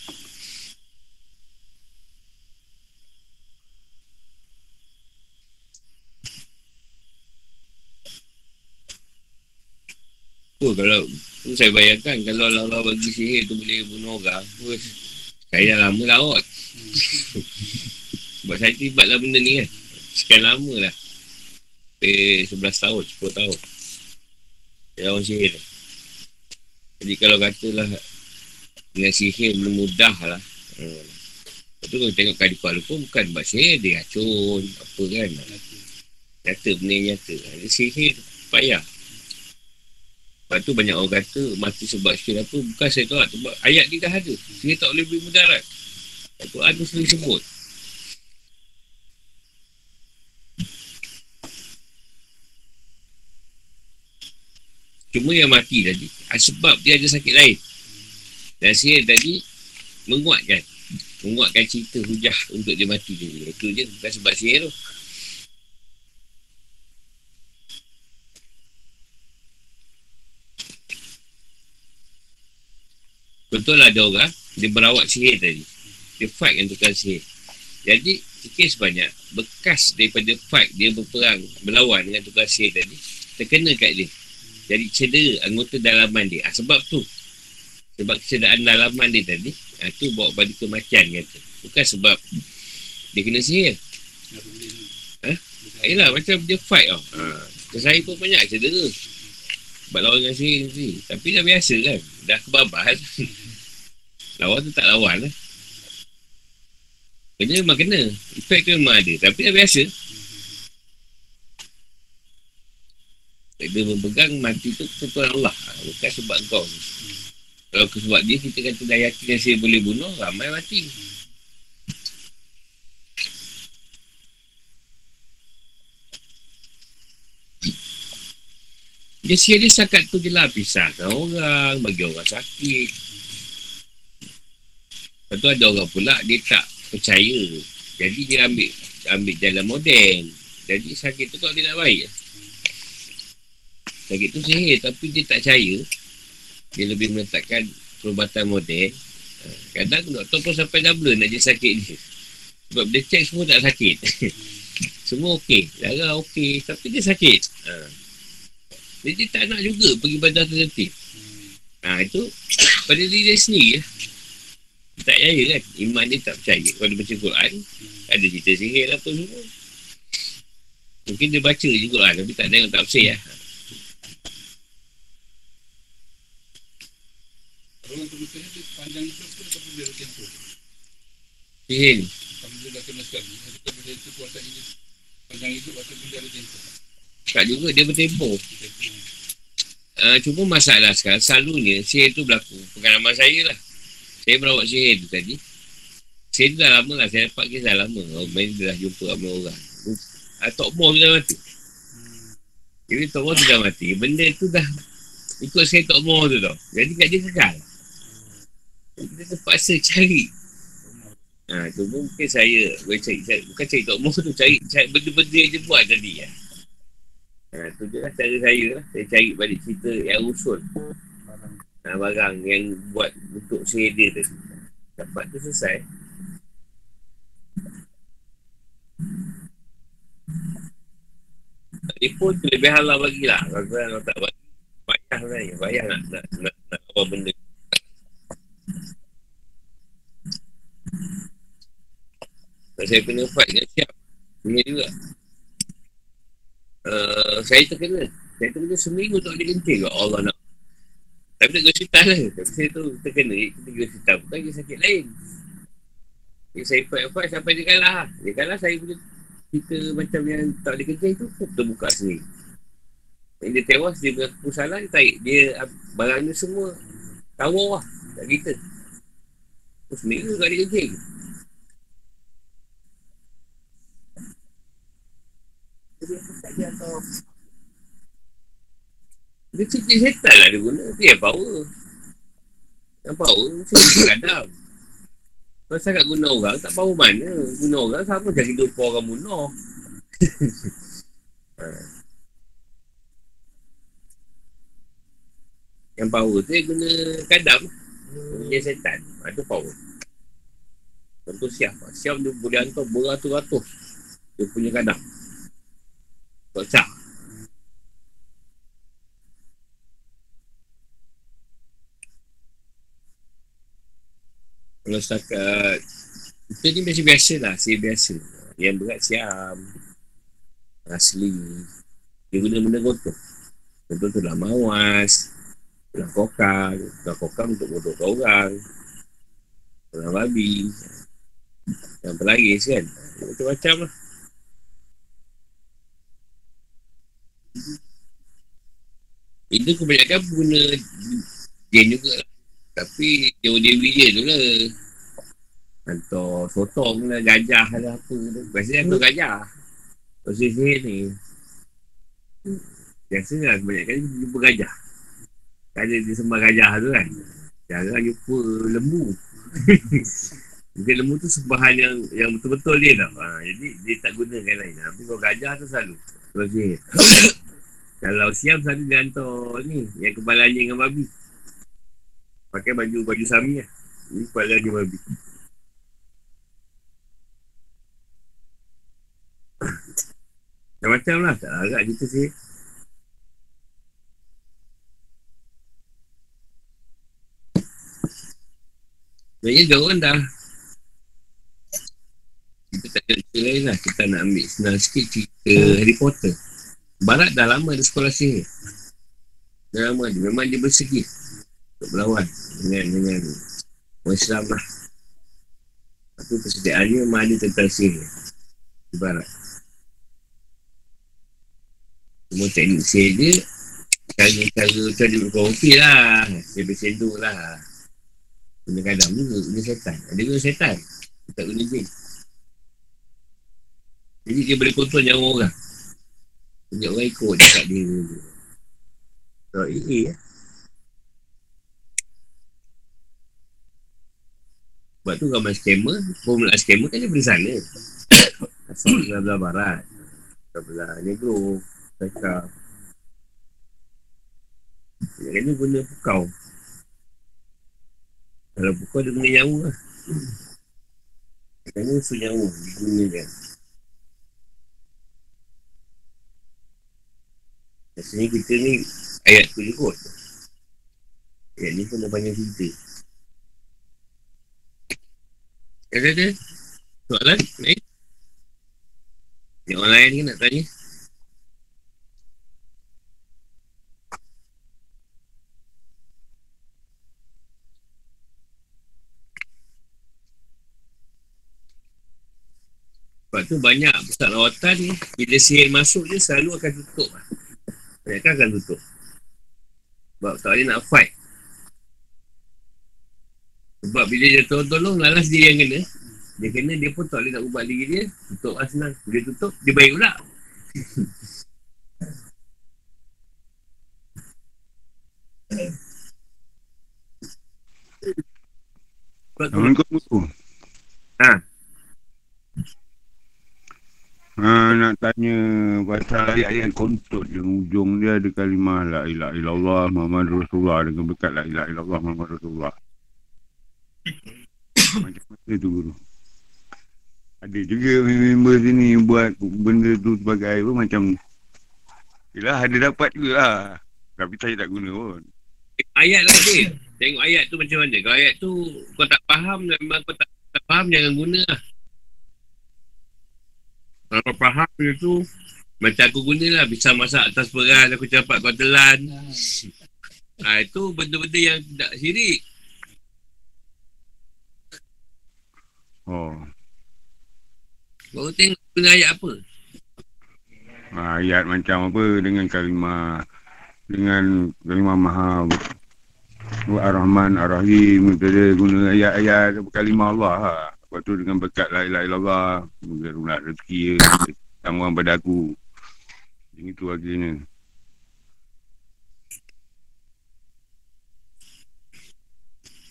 Oh, kalau tu saya bayangkan kalau Allah bagi sihir tu boleh bunuh orang, saya dah lama laut. <laughs> Sebab saya tibat lah benda ni kan. Sekian lama lah. Eh, 11 tahun, 10 tahun. Dia orang sihir. Jadi kalau katalah dengan sihir belum mudah lah. Hmm. Lepas tu kalau tengok kadi Kuala pun bukan buat sihir, dia racun, apa kan. Nyata, benda nyata. Dia sihir payah. Lepas tu banyak orang kata mati sebab sihir apa. Bukan saya tahu sebab ayat ni dah ada. Sihir tak boleh beri mudarat. Al-Quran tu sendiri sebut. Cuma yang mati tadi. Ah, Sebab dia ada sakit lain. Dan sihir tadi Menguatkan. Menguatkan cerita hujah Untuk dia mati tadi Itu je. Bukan sebab sihir tu. Betul lah ada orang Dia merawat sihir tadi. Dia fight dengan tukang sihir Jadi Kes banyak. Bekas daripada fight Dia berperang Berlawan dengan tukang sihir tadi Terkena kat dia jadi cedera anggota dalaman dia. Ha, sebab tu. Sebab kecederaan dalaman dia tadi. Ha, tu bawa pada kematian kata. Bukan sebab dia kena sihir. Ha? Yelah macam dia fight tau. Ha. Saya pun banyak cedera. Sebab lawan dengan sihir ni. Tapi dah biasa kan. Dah kebabas. <laughs> lawan tu tak lawan lah. Kena memang kena. Efek tu memang ada. Tapi dah biasa. Dia memegang mati tu ketentuan Allah. Bukan sebab kau. Kalau sebab dia kita kata dah yakin yang saya boleh bunuh Ramai mati. Dia siap dia sakat tu je lah Pisahkan orang Bagi orang sakit. Lepas tu ada orang pula Dia tak percaya. Jadi dia ambil Ambil jalan moden. Jadi sakit tu kalau dia nak baik Sakit tu sihir Tapi dia tak percaya Dia lebih meletakkan Perubatan moden ha, Kadang doktor pun sampai double Nak jadi sakit dia Sebab dia check semua tak sakit. <laughs> Semua okey. Darah okey Tapi dia sakit. Ha. Dia, dia tak nak juga Pergi badan tertentu. Ha itu Pada diri dia sendiri ya. Tak percaya kan? Iman dia tak percaya. Kalau dia baca Quran Ada cerita sihir apa semua. Mungkin dia baca juga lah Tapi tak tengok tak bersih lah Orang terbesarnya dia panjang itu pun tak boleh tu. Sihir Kalau dia dah kena sekali, dia tak boleh itu kuasa ini. Panjang itu atau boleh ada tempoh. Tak juga dia bertempoh uh, Cuma masalah sekarang Selalunya sihir tu berlaku. Pengalaman saya lah. Saya merawat sihir tu tadi. Sihir tu dah lama lah Saya dapat kisah dah lama. Oh, Main dah jumpa sama orang. Uh, Tok Moh tu dah mati. Jadi Tok Moh tu dah mati. Benda tu dah Ikut saya Tok Moh tu tau. Jadi kat dia kekal Kita terpaksa cari Ha, tu mungkin saya boleh cari, cari bukan cari Tok Moh <laughs> tu cari, cari benda-benda yang dia buat tadi ya. Ha, tu je lah cara saya lah. Saya cari balik cerita yang usul. Ha, barang yang buat untuk sihir dia tu. Dapat tu selesai. Dia pun lebih halal bagilah. Kalau tak bagi, payah sebenarnya. Payah nak, nak, nak, nak benda. Kalau saya kena fight dengan siap. Ini juga. Uh, saya terkena. Saya terkena seminggu tak ada kencing. Ya Allah nak. Tapi tak hospital lah. Tapi saya tu terkena. Kita pergi hospital. Bukan dia sakit lain. Jadi saya fight-fight sampai dia kalah. Dia kalah saya punya kita macam yang tak ada kencing tu terbuka sendiri. Yang dia tewas, dia mengaku salah, dia tarik. Dia barangnya semua tawar lah. Tak kita. Terus seminggu tak ada kencing. Dia cerita setan lah dia guna. Dia yang power. Yang power Mesti dia kadang. Kalau sangat guna orang Tak power mana. Guna orang Sama jadi lupa orang bunuh. <laughs> Ha. Yang power tu dia guna kadam Dia setan. Itu ha, power. Contoh siap. Siap dia boleh hantar beratus-ratus. Dia punya kadam sah. Kalau setakat Kita ni biasa-biasa lah Saya biasa. Yang berat siam Asli. Dia guna benda kotor Contoh tu lah mawas Tulang kokang. Tulang kokang untuk bodoh orang. Tulang babi. Yang pelagis kan. Macam-macam lah Itu kebanyakan guna jin juga lah. Tapi Dewa Dewi je tu lah. Hantar sotong lah, gajah lah apa tu. Biasanya hantar gajah. Sihir ni. Biasanya kebanyakan jumpa gajah. Ada dia sembah gajah tu kan. Jarang jumpa lembu. <laughs> Mungkin lembu tu sembahan yang yang betul-betul dia tau. Ha, jadi dia tak gunakan lain. Tapi kalau gajah tu selalu. Sihir. Kalau siam selalu dia hantar ni. Yang kepalanya dengan babi. Pakai baju baju sami lah. Ini kepala dia babi. Macam-macam lah. Tak agak cerita sih. Sebenarnya dia orang dah Kita tak ada cerita lain lah Kita nak ambil senang sikit cerita Harry Potter Barat dah lama ada sekolah sihir Dah lama dia Memang dia bersegi Untuk berlawan Dengan dengan Orang Islam lah Lepas tu persediaannya Memang ada tentang sihir Di barat Semua teknik sihir dia Cara-cara Macam dia berkonfi lah Dia bersenduk lah kadam juga, guna setan. Ada guna setan. Tak guna jin. Jadi dia boleh kontrol nyawa orang. Banyak orang ikut dekat dia. So, AA ya. Sebab tu gambar skamer, formula skamer kan dia dari sana. <coughs> Asal belah-belah barat. Belah-belah negro. Cakap. Dia kena guna pukau. Kalau pukul <coughs> dia guna nyawa lah. Kerana usul nyawa digunakan. Biasanya kita ni ayat tu je kot. Ayat ni pun dah banyak cerita. Ada ada? Soalan? Lain? Yang orang lain ni nak tanya? Sebab tu banyak pusat rawatan ni Bila sihir masuk je selalu akan tutup lah. Kan akan tutup. Sebab tak boleh nak fight. Sebab bila dia tolong-tolong Lalas dia yang kena. Dia kena dia pun tak boleh nak ubah diri dia. Tutup lah senang. Dia tutup dia baik pula. Assalamualaikum. Ha. Ha, nak tanya pasal ayat-ayat kontut yang ujung dia ada kalimah La ilaha illallah Muhammad Rasulullah dengan berkat La ilaha illallah Muhammad Rasulullah. <coughs> Macam mana tu guru? Ada juga member sini buat benda tu sebagai apa macam Yelah ada dapat juga lah. Tapi saya tak guna pun. Ayat lah dia Tengok ayat tu macam mana. Kalau ayat tu kau tak faham Memang kau tak, tak faham jangan guna lah Kalau faham dia tu Macam aku guna lah. Bisa masak atas peran Aku cepat kau telan ha, Itu benda-benda yang tak sirik Oh. Kau tengok guna ayat apa. Ha, Ayat macam apa dengan kalimah Dengan kalimah maha. Ar-Rahman, Ar-Rahim guna ayat-ayat kalimah Allah ha. Lepas tu dengan berkat la ilaha illallah Mungkin nak rezeki Tanggungan pada aku Yang itu akhirnya.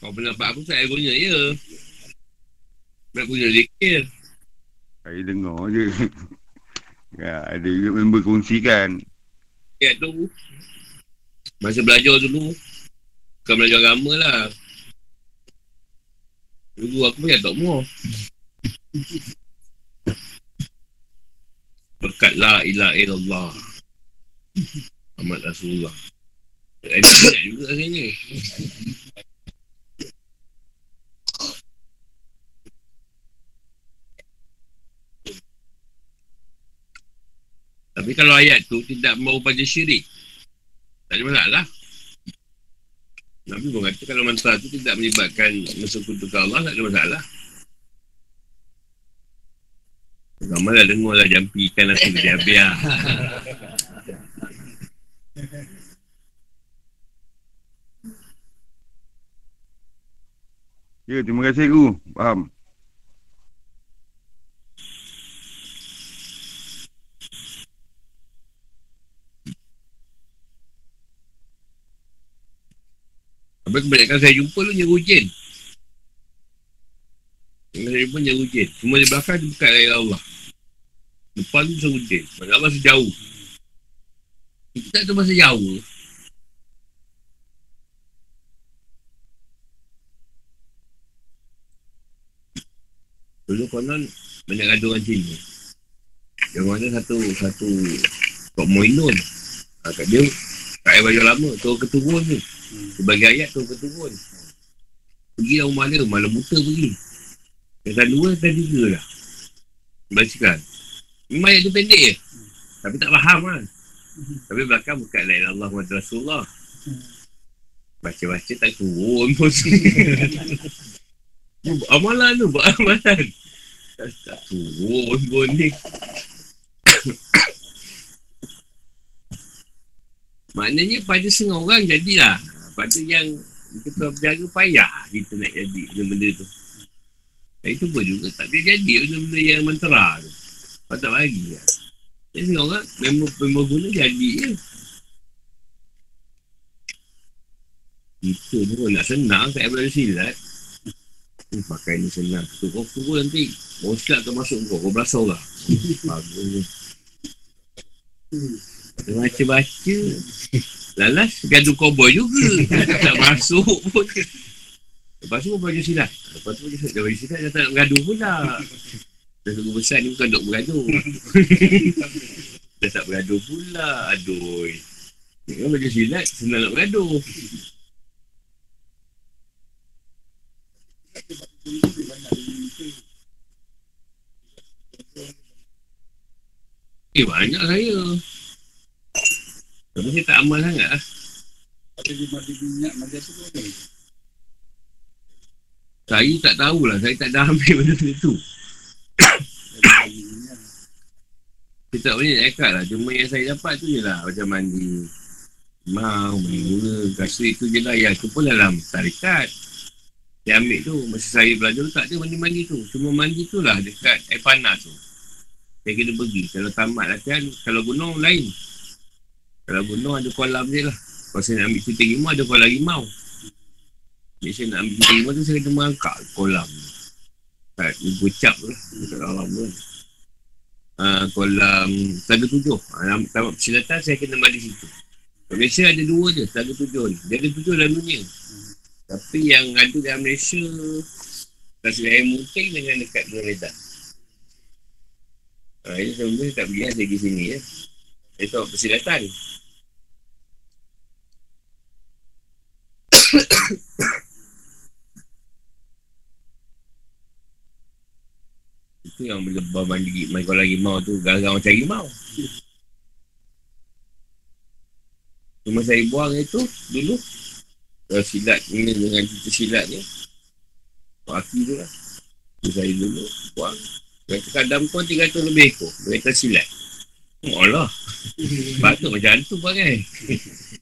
Kau pendapat aku payah guna je Nak guna zikir. Saya dengar je. <laughs> Ya, Ada juga member kongsikan. Ayat tu. Masa belajar dulu Bukan belajar agama lah Dulu aku punya tak mau Berkat la ilah illallah. Ahmad Rasulullah. Ada banyak juga rasanya Tapi kalau ayat tu tidak mau pada syirik Tak ada masalah Nabi pun kalau mantra itu tidak menyebabkan mesukutukan Allah, tak ada masalah. Ramalah dengar lah jampi ikan nasi dia habis lah. Ya, terima kasih guru. Faham. Apa kebanyakan saya jumpa tu nyaru jin. Yang saya jumpa nyaru jin. Semua di belakang dia buka dari Allah. Depan tu nyaru jin. Masalah masa jauh. Kita tu masa jauh. Dulu konon banyak gaduh orang Cina. Yang mana satu satu Kok Moinun. Ha, kat dia tak payah baju lama. Turun ke turun tu. Sebagai ayat turun ke turun. Pergi lah rumah dia. Malam buta pergi. Yang dua, dan tiga lah. Bacakan. Memang ayat tu pendek je. Tapi tak faham kan. Tapi belakang bukan la Allah Muhammad Rasulullah. Baca-baca tak turun pun. <laughs> Amalan tu, buat amalan. Tak turun pun ni. <coughs> Maknanya pada setengah orang jadilah. Pada yang kita berjaga payah kita nak jadi benda-benda tu. Itu pun juga tak boleh jadi benda-benda yang mentera tu. Kau tak bagi lah. Jadi orang memang, memang guna jadi je. Kita ni pun nak senang kat Ibrahim Silat. Hmm, pakai ni senang. Tu kau pukul nanti. Kau silat kau masuk kau. Kau belasah orang. <laughs> Bagus ni. Dia baca-baca. Lalas gaduh koboi juga. tak masuk pun. Lepas tu baju silat. Lepas tu baju silat. Baju silat dia tak nak bergaduh pula. Dah tunggu besar ni bukan duk bergaduh. Dah tak bergaduh pula. Aduh. Ni kan baju silat senang nak bergaduh. Eh banyak saya. Tapi saya tak amal sangat lah. Ada di minyak tu? Saya tak tahulah. Saya tak dah ambil <laughs> benda-benda tu. Saya tak boleh nak cakap lah. Cuma yang saya dapat tu je lah. Macam mandi. Mau, mandi gula. Kasih itu je lah. Yang tu pun dalam tarikat. Saya ambil tu. Masa saya belajar tu tak ada mandi-mandi tu. Cuma mandi tu lah dekat air panas tu. Saya kena pergi. Kalau tamat latihan, kalau gunung lain. Kalau gunung ada kolam dia lah. Kalau saya nak ambil cuti rimau, ada kolam rimau. Jadi saya nak ambil cuti rimau tu, saya kena mengangkat kolam. Kat Gucap tu lah. Dekat kolam tu. Uh, kolam Telaga Tujuh. Uh, tamat persilatan, saya kena mandi situ. Malaysia ada dua je, Telaga Tujuh ni. Dia ada tujuh dalam dunia. Tapi yang ada dalam Malaysia, kasih air mungkin dengan dekat Dua. Ha, ini sebenarnya tak pergi saya pergi sini ya. Tahu persilatan. Itu yang bila bawa mandi main kolam rimau tu garang macam rimau. Cuma saya buang itu dulu. Kalau silat ni dengan cerita silat ni. Aki tu lah. Tu saya dulu buang. Kata kadang pun 300 lebih ekor. Mereka silat. Oh Allah Batuk <laughs> macam hantu pun kan?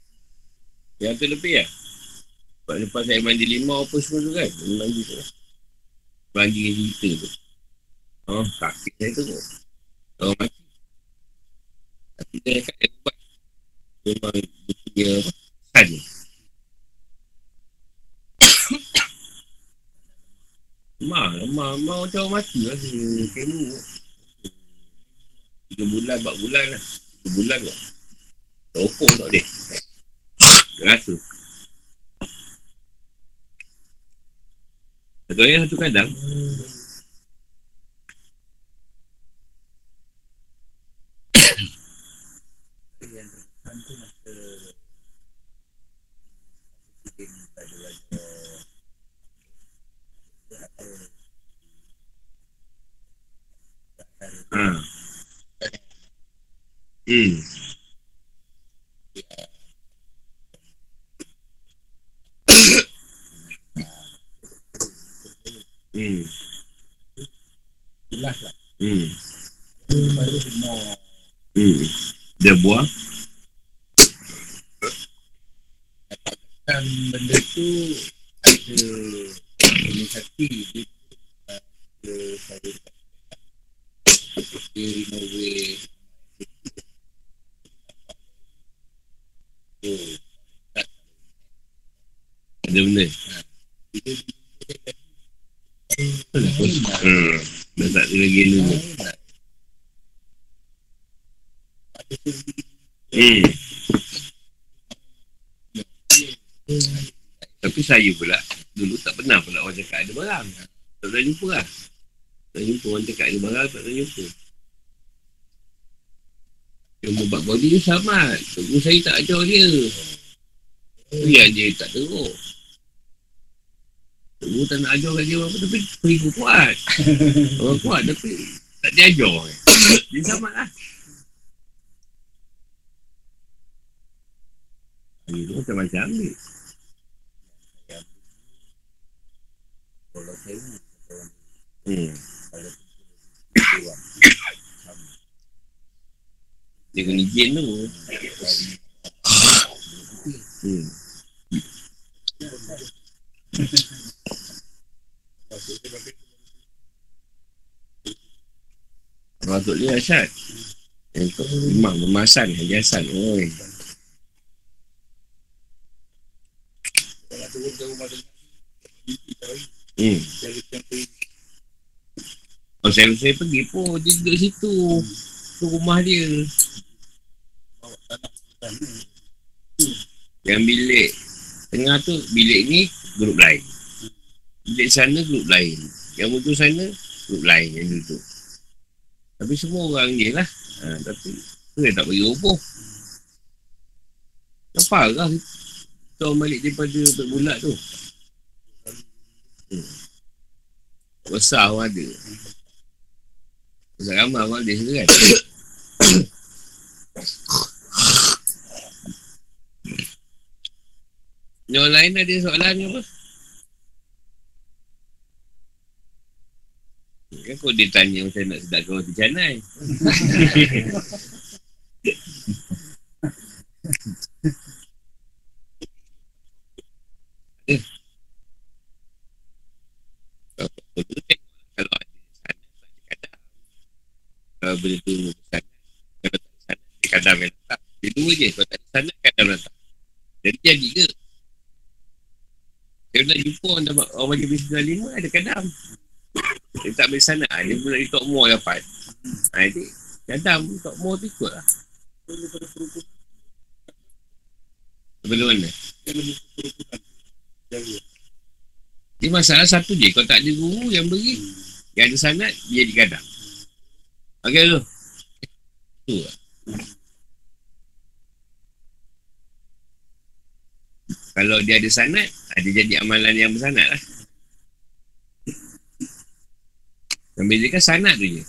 <laughs> Yang tu lebih lah Sebab lepas saya mandi lima apa semua tu kan? Mandi mandi tu. Mandi dengan cerita tu. Oh sakit saya tu. Oh mati Tapi saya dekat dia buat. Memang dia punya Kan <coughs> Lemah, lemah, lemah macam orang mati lah. Kena. Tiga bulan, empat bulan lah. Tiga bulan kot. Tak ukur tak boleh. Dia rasa. Satu ayat satu kadang. Hmm. Ah. Hmm. Baru semua Hmm. Dia buang. kan benda tu ada Ini sakti dia dia saya dia renovate Oh, Ada benda. Hmm. Dah tak ada lagi ni. Hmm. Tapi saya pula, dulu tak pernah pula orang cakap ada barang. Tak pernah jumpa lah. Tak jumpa orang cakap ada barang, tak pernah jumpa. Yang membuat body ni sama. Tunggu saya tak ajar dia. Biar dia tak teruk. Tunggu tak nak ajar kat dia apa tapi pengikut kuat. Orang kuat tapi tak diajar. Dia sama lah. Dia tu macam-macam ambil. kalau saya Hmm. kalau Dia kena izin tu. Hmm. Masuk dia Asyad. Yang tu memang memasan. Oi. ke rumah dengan Hmm. Oh, saya, saya pergi pun dia duduk situ. Tu rumah dia. Yang bilik tengah tu bilik ni grup lain. Bilik sana grup lain. Yang mutu sana grup lain yang duduk. Tapi semua orang je lah. Ha, tapi tu yang tak bagi roboh. Nampak lah kita orang balik daripada berbulat tu. Hmm. Besar pun ada. Besar ramai pun ada kan. <coughs> <coughs> Yang lain ada soalan ke apa? Kan kau dia tanya macam nak sedapkan roti canai. <laughs> Eh. Kalau benda tu kalau tak sana, kadang datang. Dia dua je. Kalau tak sana, kadang datang. Jadi jadi ke? Dia nak jumpa orang, dapat, orang bisnes lima, ada kadang. Dia tak ambil sana, dia pun nak di Tok Mo dapat. Ha, jadi, kadang Tok Mo tu ikut lah. Benda mana? Dia masalah satu je. Kalau tak ada guru yang beri, yang ada sanat, dia di kadang. Okey tu. Tu lah. Kalau dia ada sanat, ada jadi amalan yang bersanat lah. Yang bezakan sanat tu je.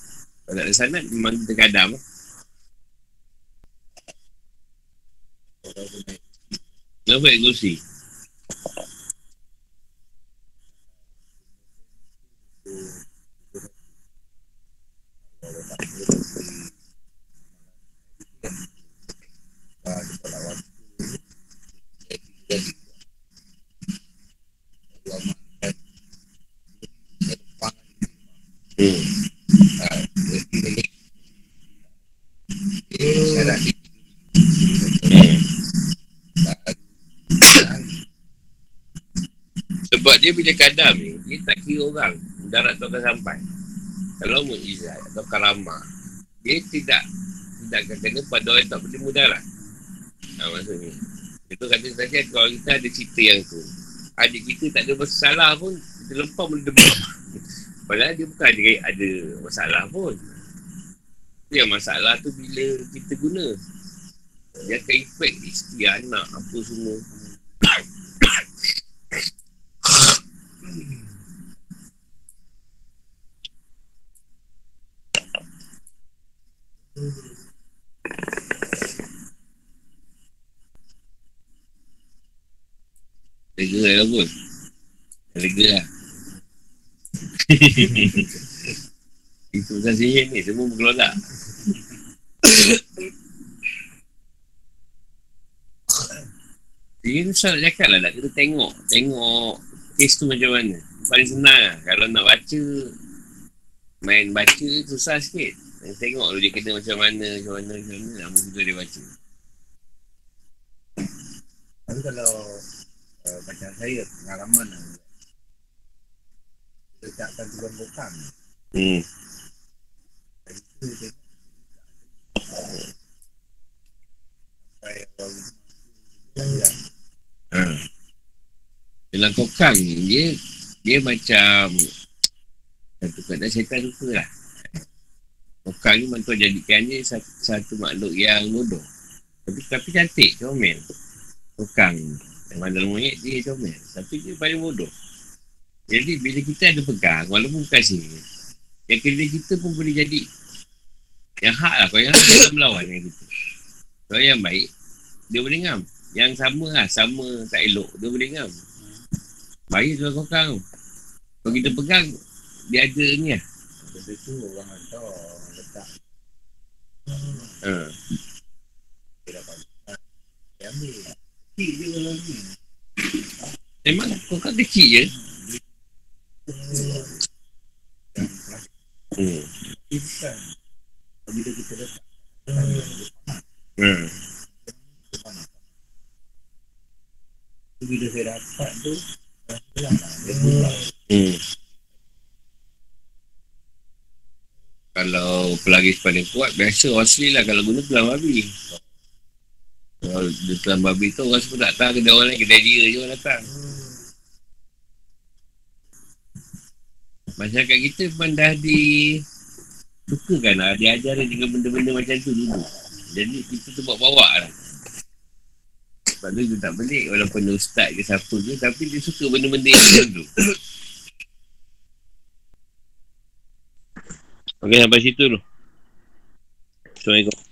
Kalau ada sanat, memang kita kadam lah. Kenapa egosi? Hmm. Hmm. Sebab dia bila kadam ni, dia tak kira orang. Darat tu akan sampai. Kalau mukjizat atau karamah, dia tidak tidak akan kena pada orang tak boleh mudarat. Ha, maksudnya. Itu kata tadi kalau kita ada cerita yang tu, adik kita tak ada masalah pun, kita lempar boleh debat. Padahal dia bukan ada, ada masalah pun. Yang masalah tu bila kita guna. Dia akan efek isteri, anak, apa semua. Lega lah pun. Lega lah. <laughs> Itu pasal sihir ni, semua berkelolak. Sihir tu saya nak cakap lah, nak kena tengok. Tengok kes tu macam mana. paling senang lah. Kalau nak baca, main baca susah sikit. Yang tengok dulu dia kena macam mana, macam mana, macam mana. Lama juga dia baca. Tapi kalau uh, macam saya pengalaman lah. Letakkan tukang bokang. Hmm. Itu dia sampai orang Ha. Dalam kokang dia dia macam satu kata syaitan suka lah. Kokang ni memang Tuhan jadikan dia satu, satu makhluk yang bodoh. Tapi, tapi cantik, comel. Kokang ni. Yang mana monyet dia comel. Tapi dia paling bodoh. Jadi bila kita ada pegang, walaupun bukan sini, yang kerja kita pun boleh jadi yang hak lah. Kalau yang hak, dia melawan dengan kita. Kalau yang baik, dia boleh ngam. Yang sama lah, sama tak elok, dia boleh ngam. Bahaya tu kokang tu. Kalau kita pegang, dia ada ni lah. benda tu orang hantar orang letak Ha. dia dapat dia ambil kecil je kalau ni Memang kokang kecil je. Hmm. bila kita letak Hmm. bila saya dapat tu dah Hmm. Kalau pelagis paling kuat, biasa asli lah kalau guna pelang babi. Kalau dia pelang babi tu, orang semua tak tahu kedai orang lain, kedai dia je orang datang. Masyarakat kita memang dah di sukakan lah, dia ajarin dengan benda-benda macam tu dulu. Jadi kita tu bawa-bawa lah. Sebab tu dia tak pelik walaupun dia ustaz ke siapa ke, tapi dia suka benda-benda yang macam tu. Okey, sampai situ dulu. Assalamualaikum.